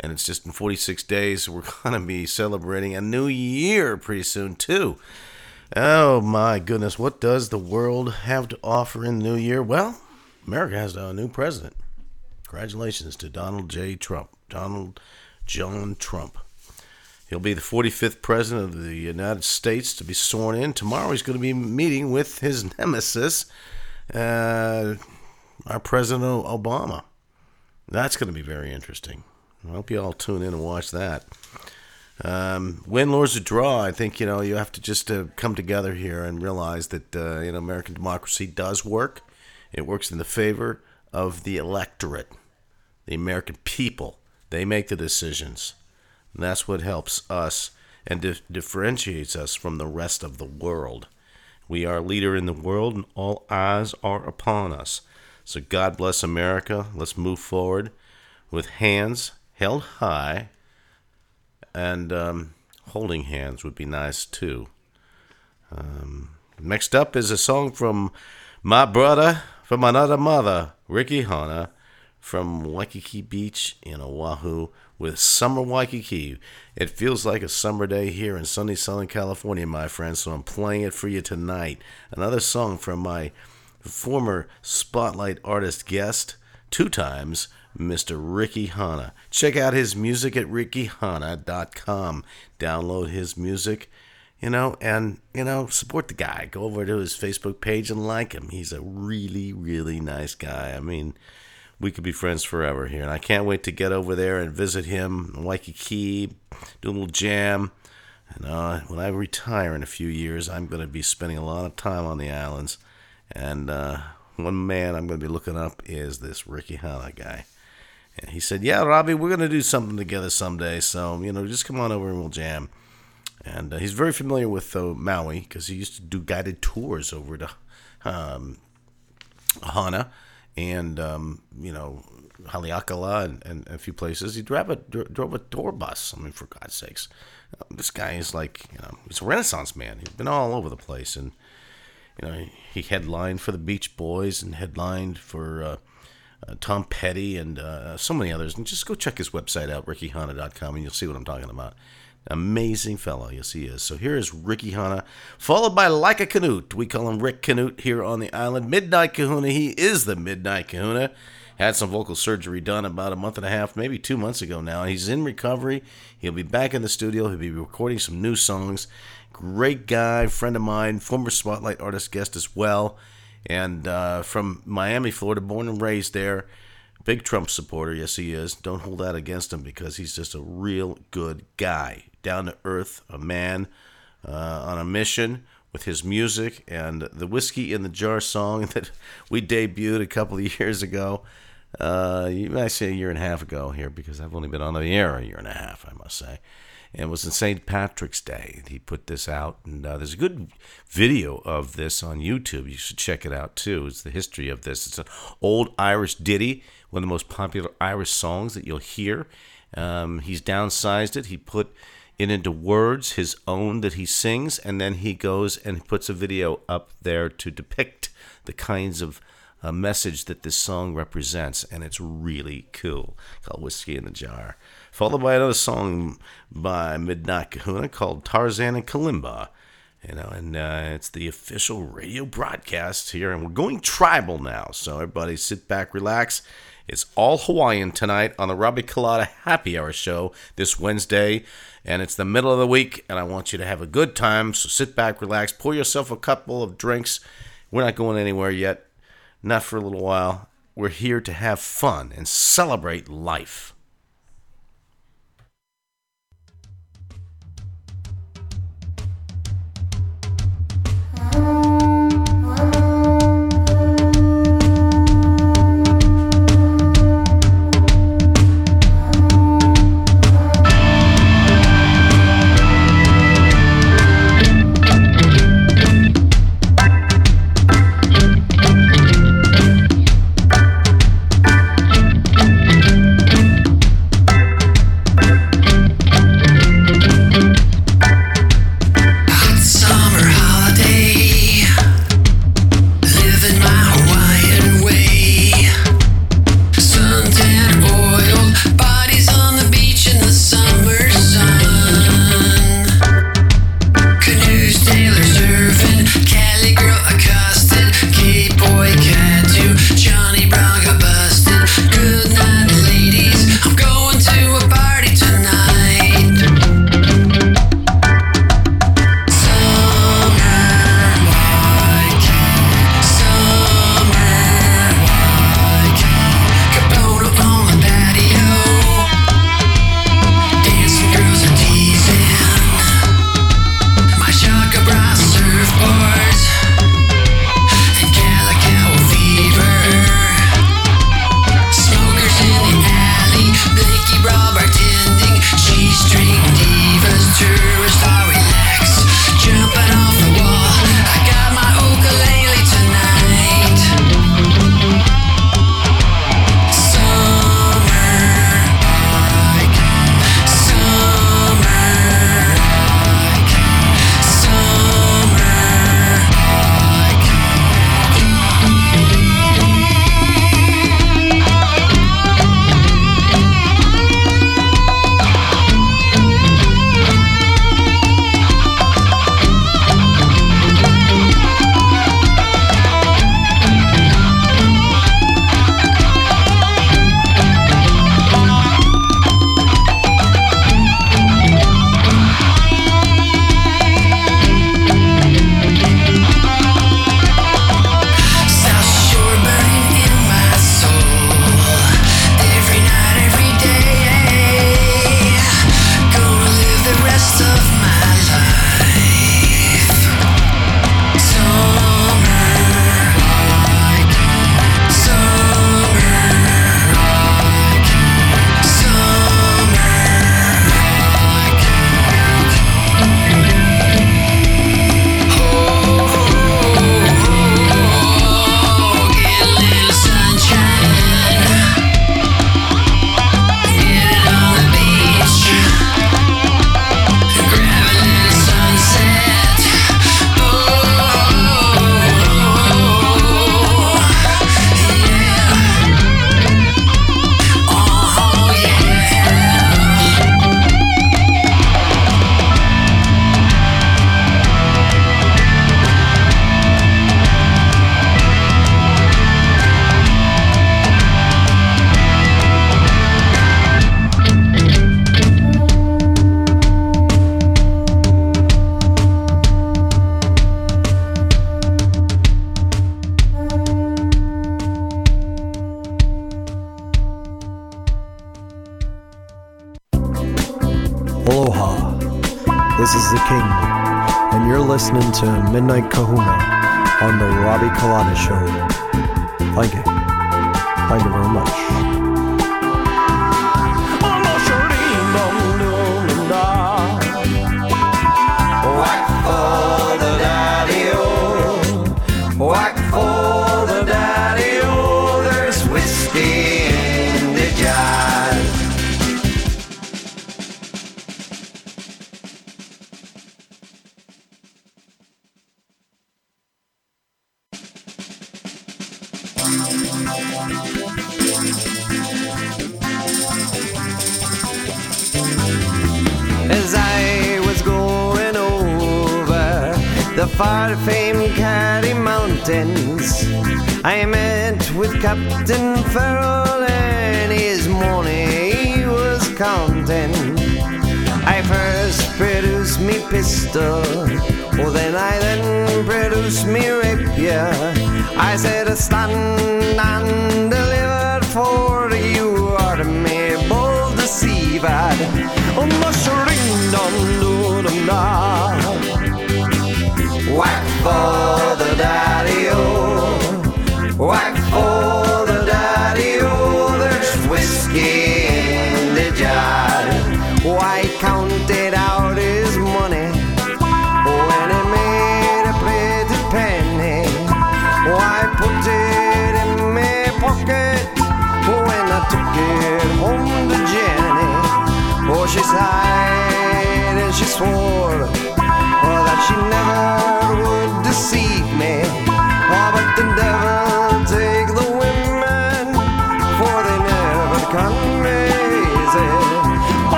And it's just in 46 days. We're going to be celebrating a new year pretty soon, too. Oh, my goodness. What does the world have to offer in the new year? Well, America has a new president. Congratulations to Donald J. Trump. Donald John Trump. He'll be the 45th president of the United States to be sworn in. Tomorrow he's going to be meeting with his nemesis, uh, our President Obama. That's going to be very interesting. I hope you all tune in and watch that. Um, win, lose, or draw, I think you know you have to just uh, come together here and realize that uh, you know American democracy does work. It works in the favor of the electorate, the American people. They make the decisions. And that's what helps us and dif- differentiates us from the rest of the world. We are a leader in the world, and all eyes are upon us. So God bless America. Let's move forward with hands held high, and um, holding hands would be nice too. Um, next up is a song from my brother, from another mother, Ricky Hana, from Waikiki Beach in Oahu with Summer Waikiki. It feels like a summer day here in sunny Southern California, my friends, so I'm playing it for you tonight. Another song from my former Spotlight artist guest, two times, Mr. Ricky Hana. Check out his music at rickyhana.com. Download his music. You know, and you know, support the guy. Go over to his Facebook page and like him. He's a really, really nice guy. I mean, we could be friends forever here, and I can't wait to get over there and visit him in Waikiki, do a little jam. And uh, when I retire in a few years, I'm going to be spending a lot of time on the islands. And uh, one man I'm going to be looking up is this Ricky Hana guy. And he said, "Yeah, Robbie, we're going to do something together someday. So you know, just come on over and we'll jam." And uh, he's very familiar with uh, Maui because he used to do guided tours over to um, Hana and um, you know Haleakala and, and a few places. He drove a dro- drove a tour bus. I mean, for God's sakes, Uh, this guy is like you know he's a Renaissance man. He's been all over the place, and you know he headlined for the Beach Boys and headlined for. Uh, uh, Tom Petty and uh, so many others. And just go check his website out, rickyhana.com, and you'll see what I'm talking about. Amazing fellow, yes he is. So here is Ricky Hana, followed by Like a Canute. We call him Rick Canute here on the island. Midnight Kahuna, he is the Midnight Kahuna. Had some vocal surgery done about a month and a half, maybe two months ago now. He's in recovery. He'll be back in the studio. He'll be recording some new songs. Great guy, friend of mine, former Spotlight artist guest as well and uh, from Miami, Florida, born and raised there. Big Trump supporter, yes, he is. Don't hold that against him because he's just a real good guy, down to earth, a man uh, on a mission with his music and the Whiskey in the Jar song that we debuted a couple of years ago. Uh, you might say a year and a half ago here because I've only been on the air a year and a half, I must say and it was in St. Patrick's Day. He put this out, and uh, there's a good video of this on YouTube. You should check it out too. It's the history of this. It's an old Irish ditty, one of the most popular Irish songs that you'll hear. Um, he's downsized it. He put it into words, his own that he sings, and then he goes and puts a video up there to depict the kinds of uh, message that this song represents, and it's really cool. Called "Whiskey in the Jar." followed by another song by Midnight Kahuna called Tarzan and Kalimba. You know, and uh, it's the official radio broadcast here, and we're going tribal now. So everybody, sit back, relax. It's all Hawaiian tonight on the Robbie Colada Happy Hour show this Wednesday, and it's the middle of the week, and I want you to have a good time. So sit back, relax, pour yourself a couple of drinks. We're not going anywhere yet, not for a little while. We're here to have fun and celebrate life.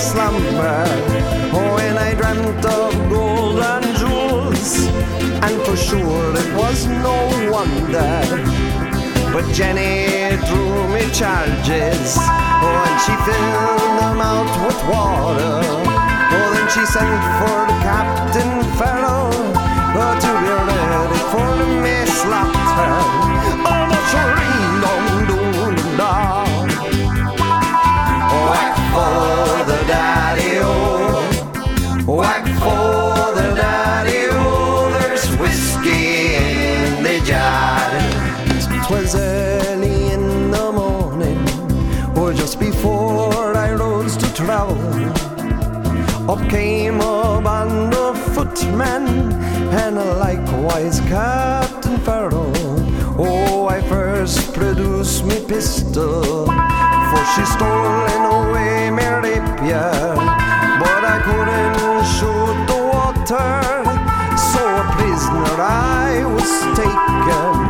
slumber oh, when I dreamt of gold and jewels. And for sure it was no wonder. But Jenny threw me charges, oh, and she filled them out with water. Oh, then she sent for the Captain Farrell, oh, to be ready for me slaughter. Oh, Maturino. Up came a band of footmen, and likewise Captain Farrell. Oh, I first produced me pistol, for she stolen away my rapier. But I couldn't shoot the water, so a prisoner I was taken.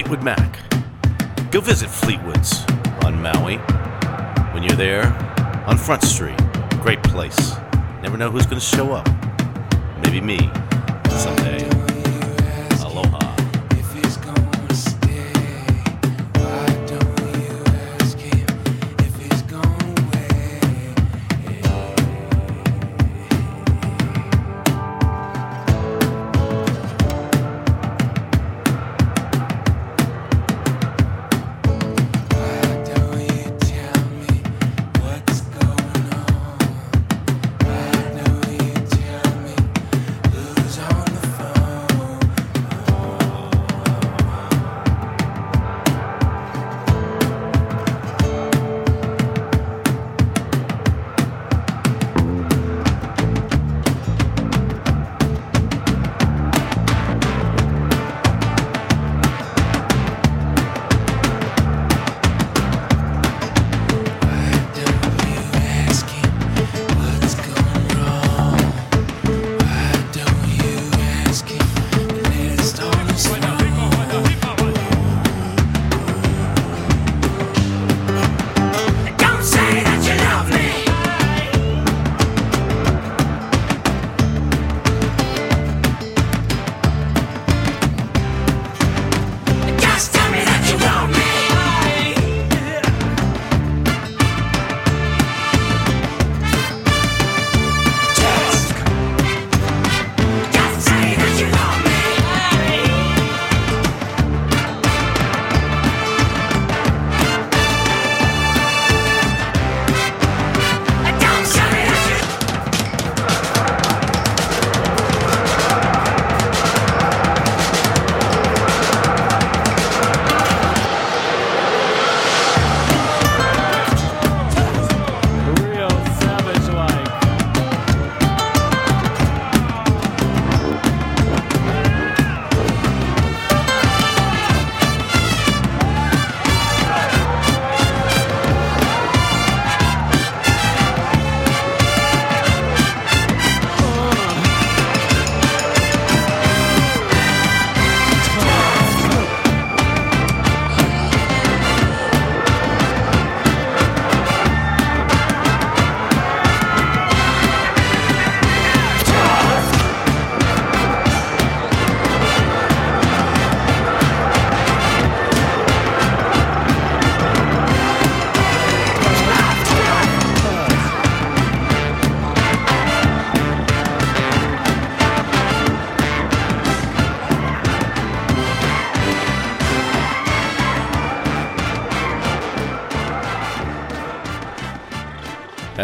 Fleetwood Mac. Go visit Fleetwood's on Maui. When you're there, on Front Street, great place. Never know who's going to show up. Maybe me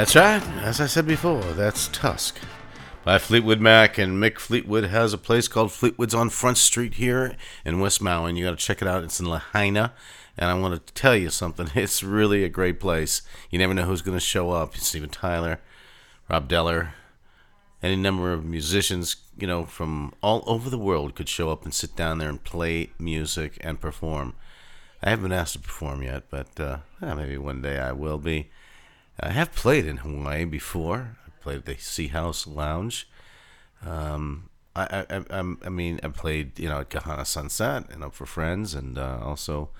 That's right. As I said before, that's Tusk by Fleetwood Mac. And Mick Fleetwood has a place called Fleetwood's on Front Street here in West Maui. And you got to check it out. It's in Lahaina. And I want to tell you something. It's really a great place. You never know who's going to show up. Steven Tyler, Rob Deller, any number of musicians, you know, from all over the world could show up and sit down there and play music and perform. I haven't been asked to perform yet, but uh, maybe one day I will be. I have played in Hawaii before. I played at the Sea House Lounge. Um, I, I, I, I mean, I played, you know, at Kahana Sunset, you know, for friends, and uh, also,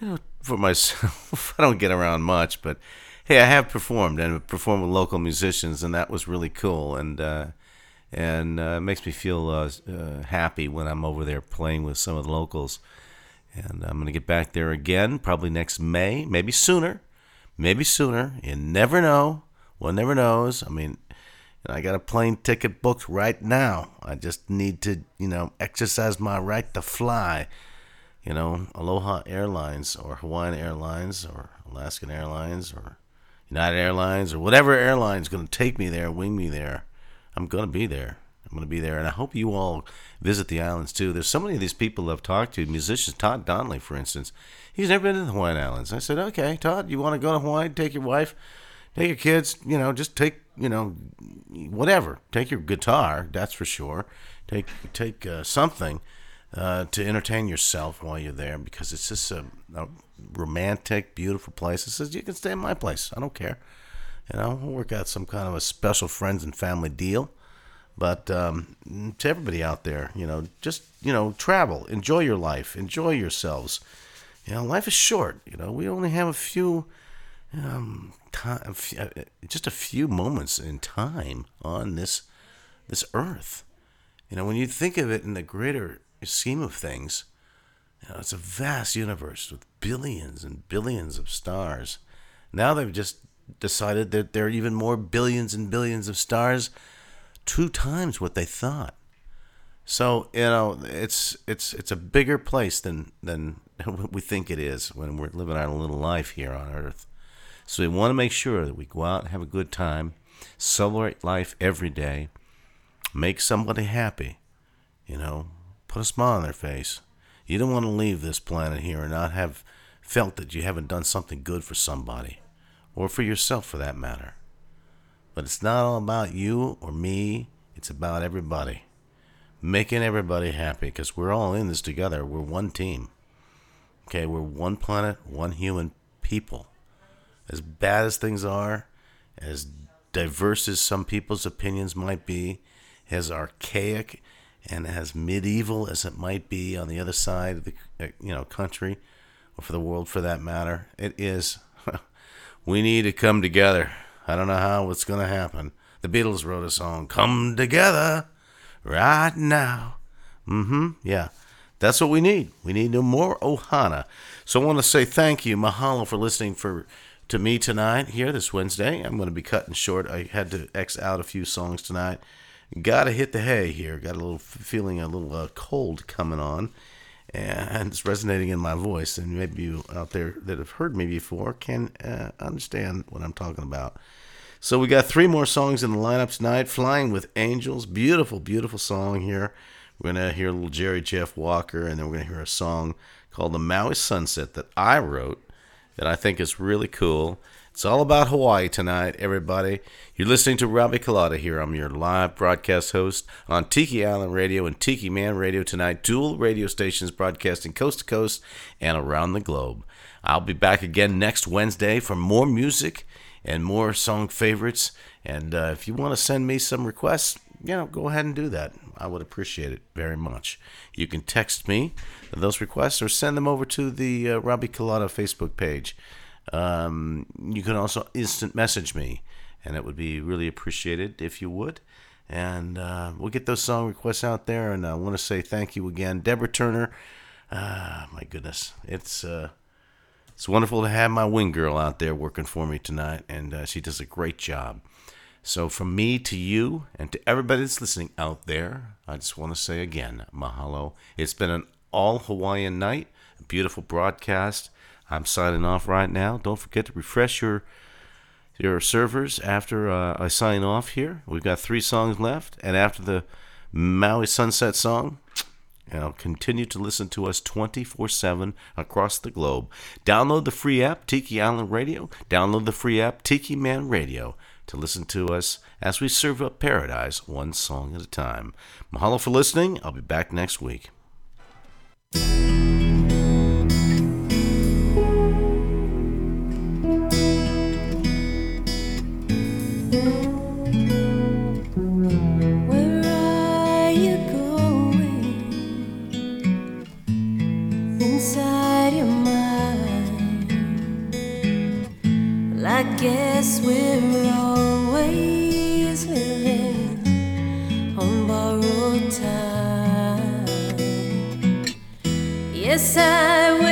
you know, for myself. I don't get around much, but hey, I have performed and performed with local musicians, and that was really cool, and uh, and uh, it makes me feel uh, uh, happy when I'm over there playing with some of the locals. And I'm going to get back there again, probably next May, maybe sooner maybe sooner. You never know. One never knows. I mean, I got a plane ticket booked right now. I just need to, you know, exercise my right to fly. You know, Aloha Airlines or Hawaiian Airlines or Alaskan Airlines or United Airlines or whatever airline's going to take me there, wing me there. I'm going to be there. I'm going to be there. And I hope you all visit the islands too. There's so many of these people I've talked to, musicians, Todd Donnelly, for instance. He's never been to the Hawaiian Islands. I said, okay, Todd, you want to go to Hawaii? Take your wife, take your kids, you know, just take, you know, whatever. Take your guitar, that's for sure. Take, take uh, something uh, to entertain yourself while you're there because it's just a, a romantic, beautiful place. It says you can stay in my place. I don't care. You know, we'll work out some kind of a special friends and family deal. But um, to everybody out there, you know, just you know, travel, enjoy your life, enjoy yourselves. You know, life is short. You know, we only have a few, um, time, uh, just a few moments in time on this this earth. You know, when you think of it in the greater scheme of things, you know, it's a vast universe with billions and billions of stars. Now they've just decided that there are even more billions and billions of stars, two times what they thought. So you know, it's it's it's a bigger place than than we think it is when we're living our little life here on Earth. So we want to make sure that we go out and have a good time, celebrate life every day, make somebody happy. You know, put a smile on their face. You don't want to leave this planet here and not have felt that you haven't done something good for somebody, or for yourself for that matter. But it's not all about you or me, it's about everybody. Making everybody happy because we're all in this together. We're one team. Okay, we're one planet, one human people. As bad as things are, as diverse as some people's opinions might be, as archaic and as medieval as it might be on the other side of the uh, you know country or for the world for that matter, it is. we need to come together. I don't know how it's going to happen. The Beatles wrote a song, "Come Together." right now. Mm-hmm. Yeah. That's what we need. We need no more Ohana. So I want to say thank you, mahalo, for listening for to me tonight here this Wednesday. I'm going to be cutting short. I had to X out a few songs tonight. Got to hit the hay here. Got a little feeling a little uh, cold coming on, and it's resonating in my voice. And maybe you out there that have heard me before can uh, understand what I'm talking about. So we got three more songs in the lineup tonight. Flying with Angels, beautiful, beautiful song here. We're gonna hear a little Jerry Jeff Walker, and then we're gonna hear a song called "The Maui Sunset" that I wrote, that I think is really cool. It's all about Hawaii tonight, everybody. You're listening to Robbie Colada here. I'm your live broadcast host on Tiki Island Radio and Tiki Man Radio tonight, dual radio stations broadcasting coast to coast and around the globe. I'll be back again next Wednesday for more music and more song favorites. And uh, if you want to send me some requests, you know, go ahead and do that. I would appreciate it very much. You can text me those requests or send them over to the uh, Robbie Colada Facebook page. Um, you can also instant message me, and it would be really appreciated if you would. And uh, we'll get those song requests out there. And I want to say thank you again, Deborah Turner. Ah, my goodness, it's uh, it's wonderful to have my wing girl out there working for me tonight, and uh, she does a great job. So, from me to you and to everybody that's listening out there, I just want to say again, mahalo. It's been an all Hawaiian night, a beautiful broadcast. I'm signing off right now. Don't forget to refresh your your servers after uh, I sign off here. We've got three songs left, and after the Maui Sunset song, know, continue to listen to us 24 7 across the globe. Download the free app, Tiki Island Radio. Download the free app, Tiki Man Radio, to listen to us as we serve up paradise one song at a time. Mahalo for listening. I'll be back next week. I guess we're always living on borrowed time. Yes, I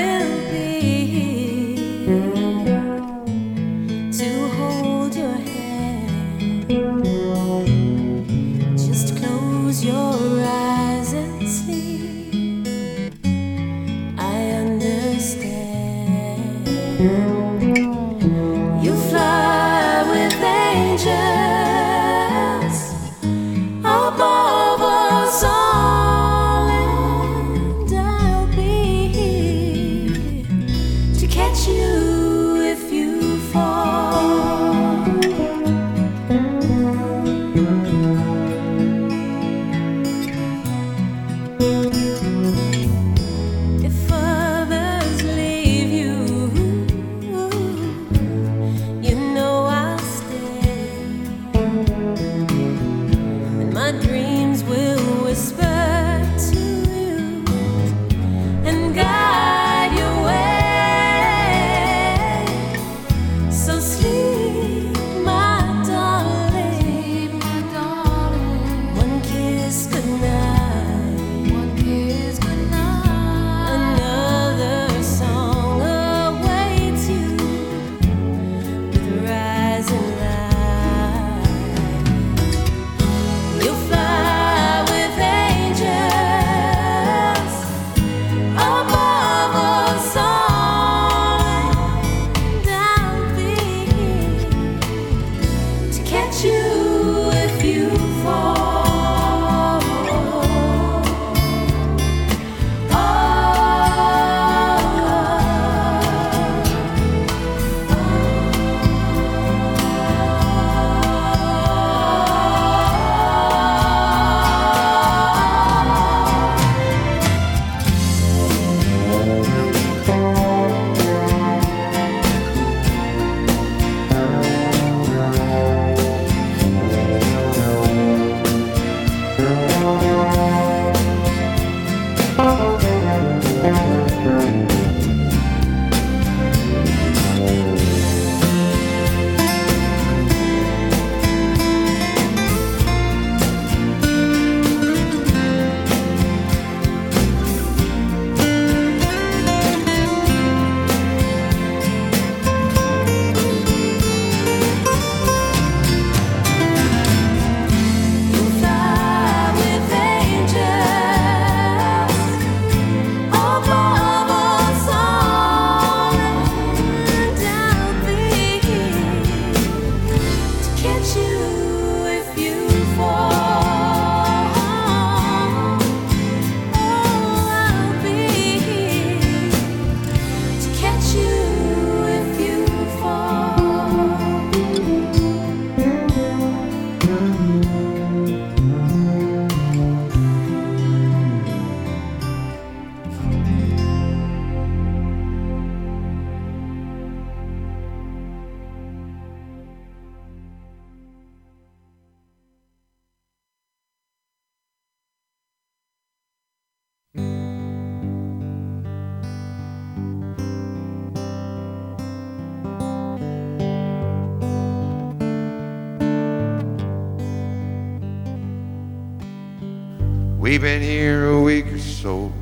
been here a week or so.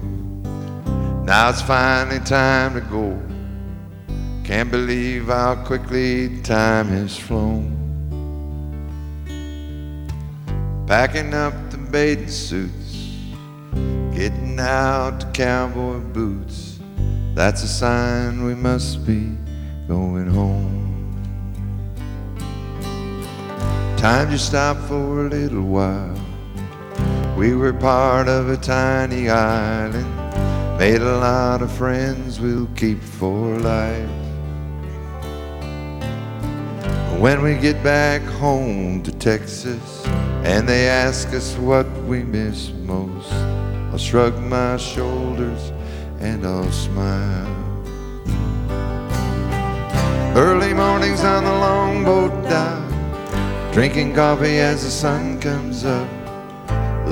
Now it's finally time to go. Can't believe how quickly time has flown. Packing up the bathing suits, getting out the cowboy boots. That's a sign we must be going home. Time to stop for a little while. We were part of a tiny island, made a lot of friends we'll keep for life. When we get back home to Texas and they ask us what we miss most, I'll shrug my shoulders and I'll smile. Early mornings on the longboat dock, drinking coffee as the sun comes up.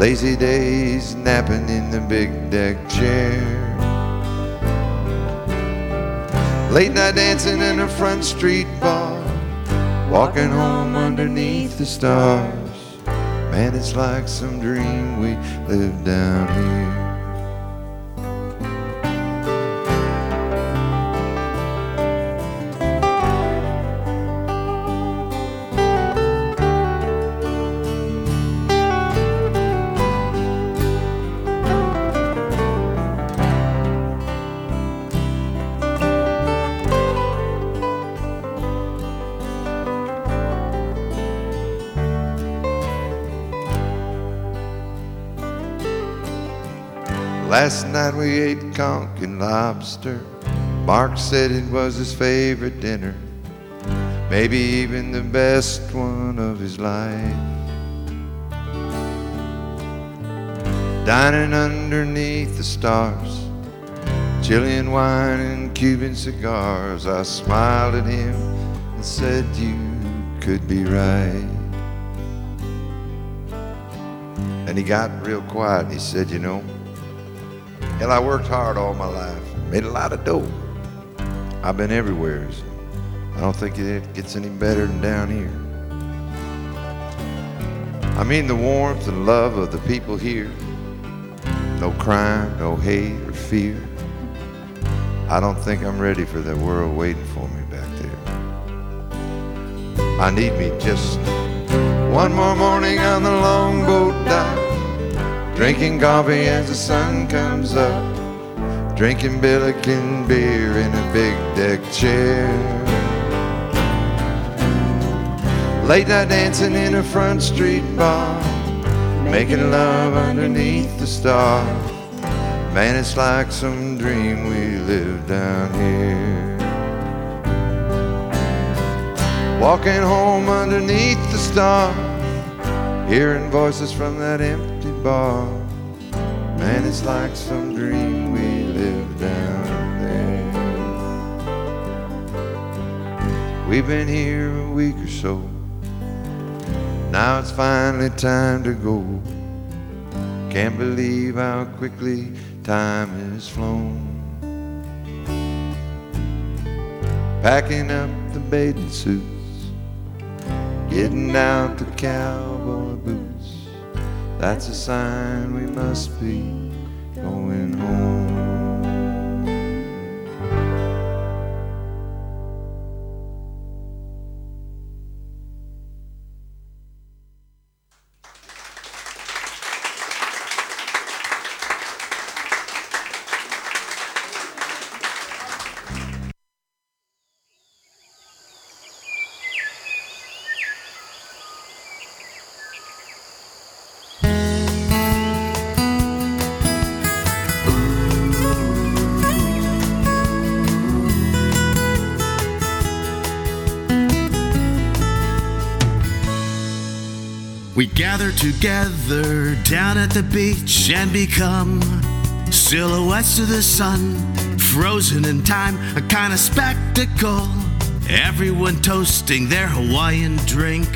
Lazy days napping in the big deck chair. Late night dancing in a front street bar. Walking home underneath the stars. Man, it's like some dream we live down here. Last night we ate conch and lobster. Mark said it was his favorite dinner, maybe even the best one of his life. Dining underneath the stars, Chilean wine and Cuban cigars. I smiled at him and said, You could be right. And he got real quiet and he said, You know, Hell, I worked hard all my life, made a lot of dough. I've been everywhere. I don't think it gets any better than down here. I mean the warmth and love of the people here. No crime, no hate or fear. I don't think I'm ready for that world waiting for me back there. I need me just one more morning on the longboat dock. Drinking coffee as the sun comes up. Drinking Billiken beer in a big deck chair. Late night dancing in a front street bar. Making love underneath the stars. Man, it's like some dream we live down here. Walking home underneath the stars. Hearing voices from that empty bar. Man, it's like some dream we live down there. We've been here a week or so. Now it's finally time to go. Can't believe how quickly time has flown. Packing up the bathing suits, getting out the cowboy boots. That's a sign we must be going home. Gather together down at the beach and become silhouettes of the sun, frozen in time, a kind of spectacle. Everyone toasting their Hawaiian drink.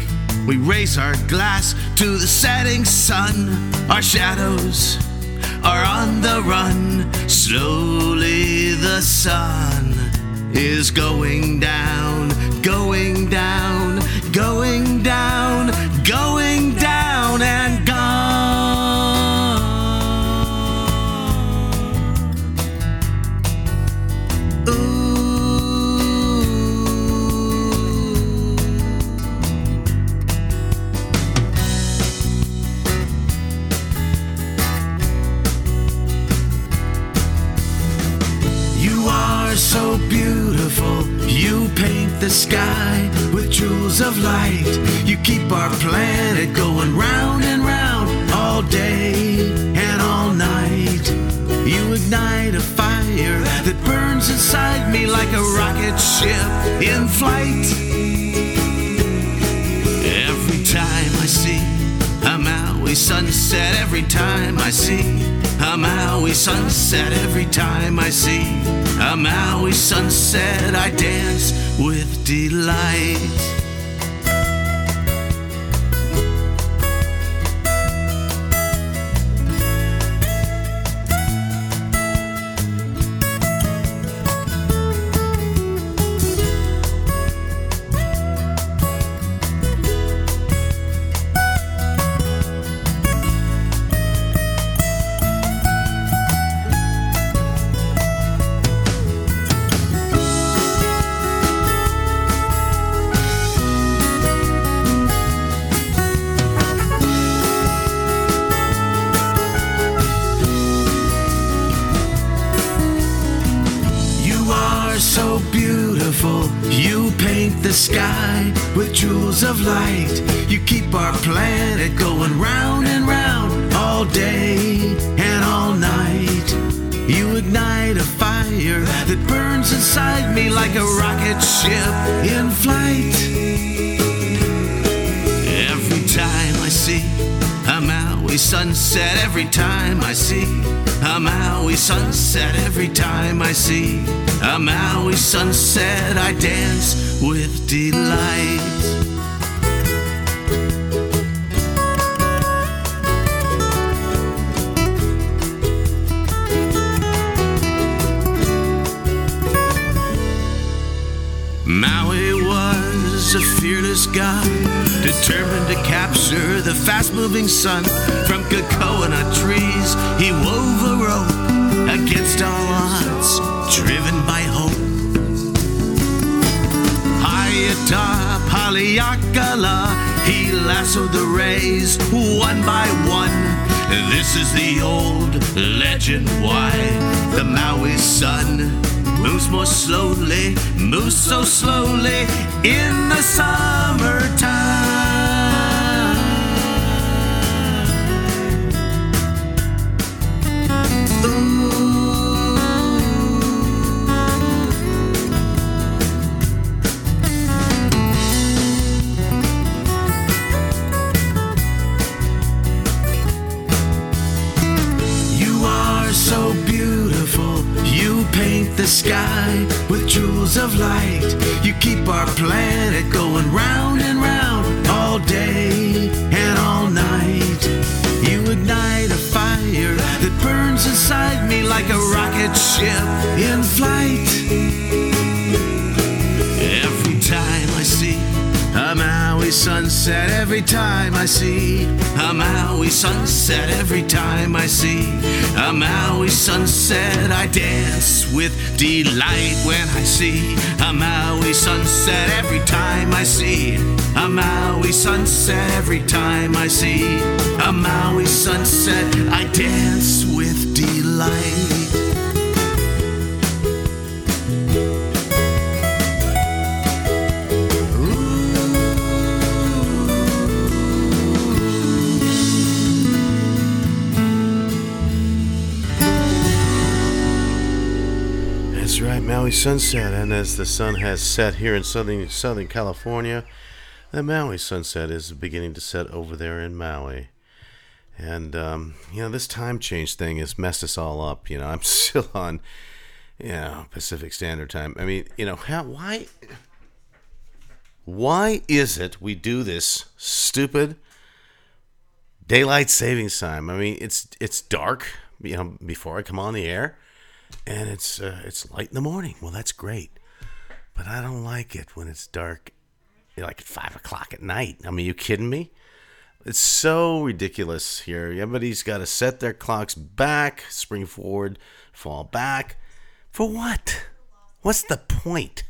We raise our glass to the setting sun. Our shadows are on the run. Slowly the sun is going down, going down, going down, the sky with jewels of light. You keep our planet going round and round all day and all night. You ignite a fire that burns inside me like a rocket ship in flight. Every time I see a Maui sunset, every time I see a Maui sunset, every time I see a Maui sunset, I dance with delight. Jewels of light. You keep our planet going round and round all day and all night. You ignite a fire that burns inside me like a rocket ship in flight. Every time I see a Maui sunset, every time I see a Maui sunset, every time I see a Maui sunset, I dance with delight. Maui was a fearless god, determined to capture the fast moving sun. From coconut trees, he wove a rope against all odds, driven by hope. High atop Haleakala, he lassoed the rays one by one. This is the old legend why the Maui sun moves more slowly, moves so slowly in the summertime. Every time I see. A Maui sunset, every time I see. A Maui sunset, I dance with delight when I see. A Maui sunset, every time I see. A Maui sunset, every time I see. A Maui sunset, I dance with delight. Sunset, and as the sun has set here in southern Southern California, the Maui sunset is beginning to set over there in Maui. And um, you know, this time change thing has messed us all up. You know, I'm still on, you know, Pacific Standard Time. I mean, you know, how why why is it we do this stupid daylight savings time? I mean, it's it's dark, you know, before I come on the air and it's uh, it's light in the morning. Well, that's great, but I don't like it when it's dark, like at five o'clock at night. I mean, you kidding me? It's so ridiculous here. Everybody's got to set their clocks back, spring forward, fall back. For what? What's the point?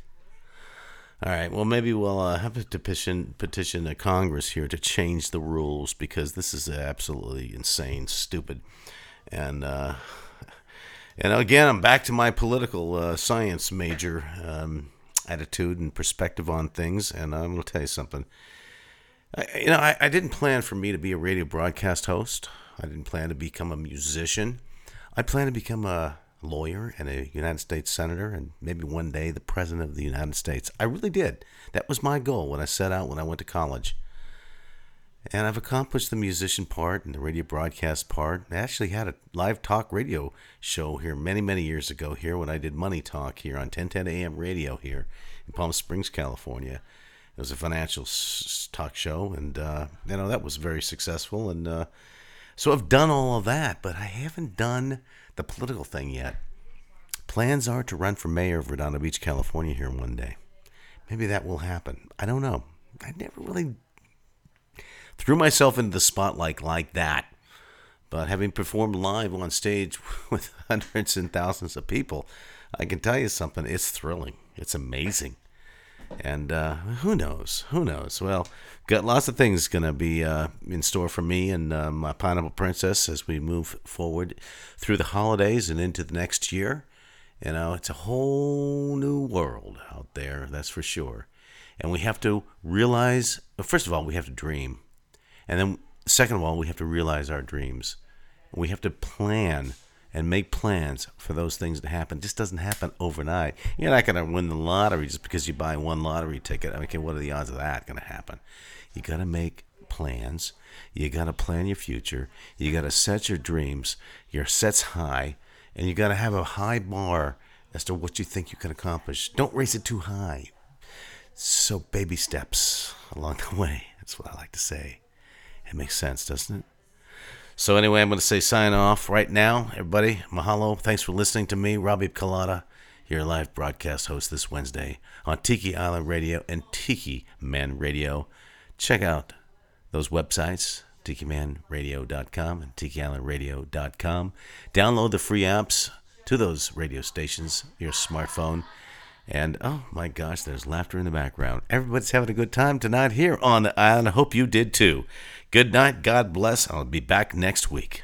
All right. Well, maybe we'll uh, have to petition petition the Congress here to change the rules because this is absolutely insane, stupid, and uh, and again, I'm back to my political uh, science major. Um, attitude and perspective on things. And I'm going to tell you something. I, you know, I, I didn't plan for me to be a radio broadcast host. I didn't plan to become a musician. I plan to become a lawyer and a United States senator and maybe one day the president of the United States. I really did. That was my goal when I set out when I went to college. And I've accomplished the musician part and the radio broadcast part. I actually had a live talk radio show here many, many years ago here when I did Money Talk here on 1010 AM radio here in Palm Springs, California. It was a financial talk show, and uh, you know that was very successful. And uh, so I've done all of that, but I haven't done the political thing yet. Plans are to run for mayor of Redondo Beach, California here one day. Maybe that will happen. I don't know. I never really threw myself into the spotlight like that. But having performed live on stage with hundreds and thousands of people, I can tell you something. It's thrilling. It's amazing. And uh, who knows? Who knows? Well, got lots of things going to be uh, in store for me and uh, my Pineapple Princess as we move forward through the holidays and into the next year. You know, it's a whole new world out there, that's for sure. And we have to realize, well, first of all, we have to dream. And then, second of all, we have to realize our dreams. We have to plan and make plans for those things to happen. It just doesn't happen overnight. You're not going to win the lottery just because you buy one lottery ticket. I mean, okay, what are the odds of that going to happen? You got to make plans. You got to plan your future. You got to set your dreams. Your sets high, and you got to have a high bar as to what you think you can accomplish. Don't raise it too high. So baby steps along the way. That's what I like to say. It makes sense, doesn't it? So anyway, I'm going to say sign off right now, everybody. Mahalo. Thanks for listening to me, Robbie Colada, your live broadcast host this Wednesday on Tiki Island Radio and Tiki Man Radio. Check out those websites, tikimanradio.com and tikiislandradio.com. Download the free apps to those radio stations, your smartphone. And oh my gosh, there's laughter in the background. Everybody's having a good time tonight here on the island. I hope you did too. Good night. God bless. I'll be back next week.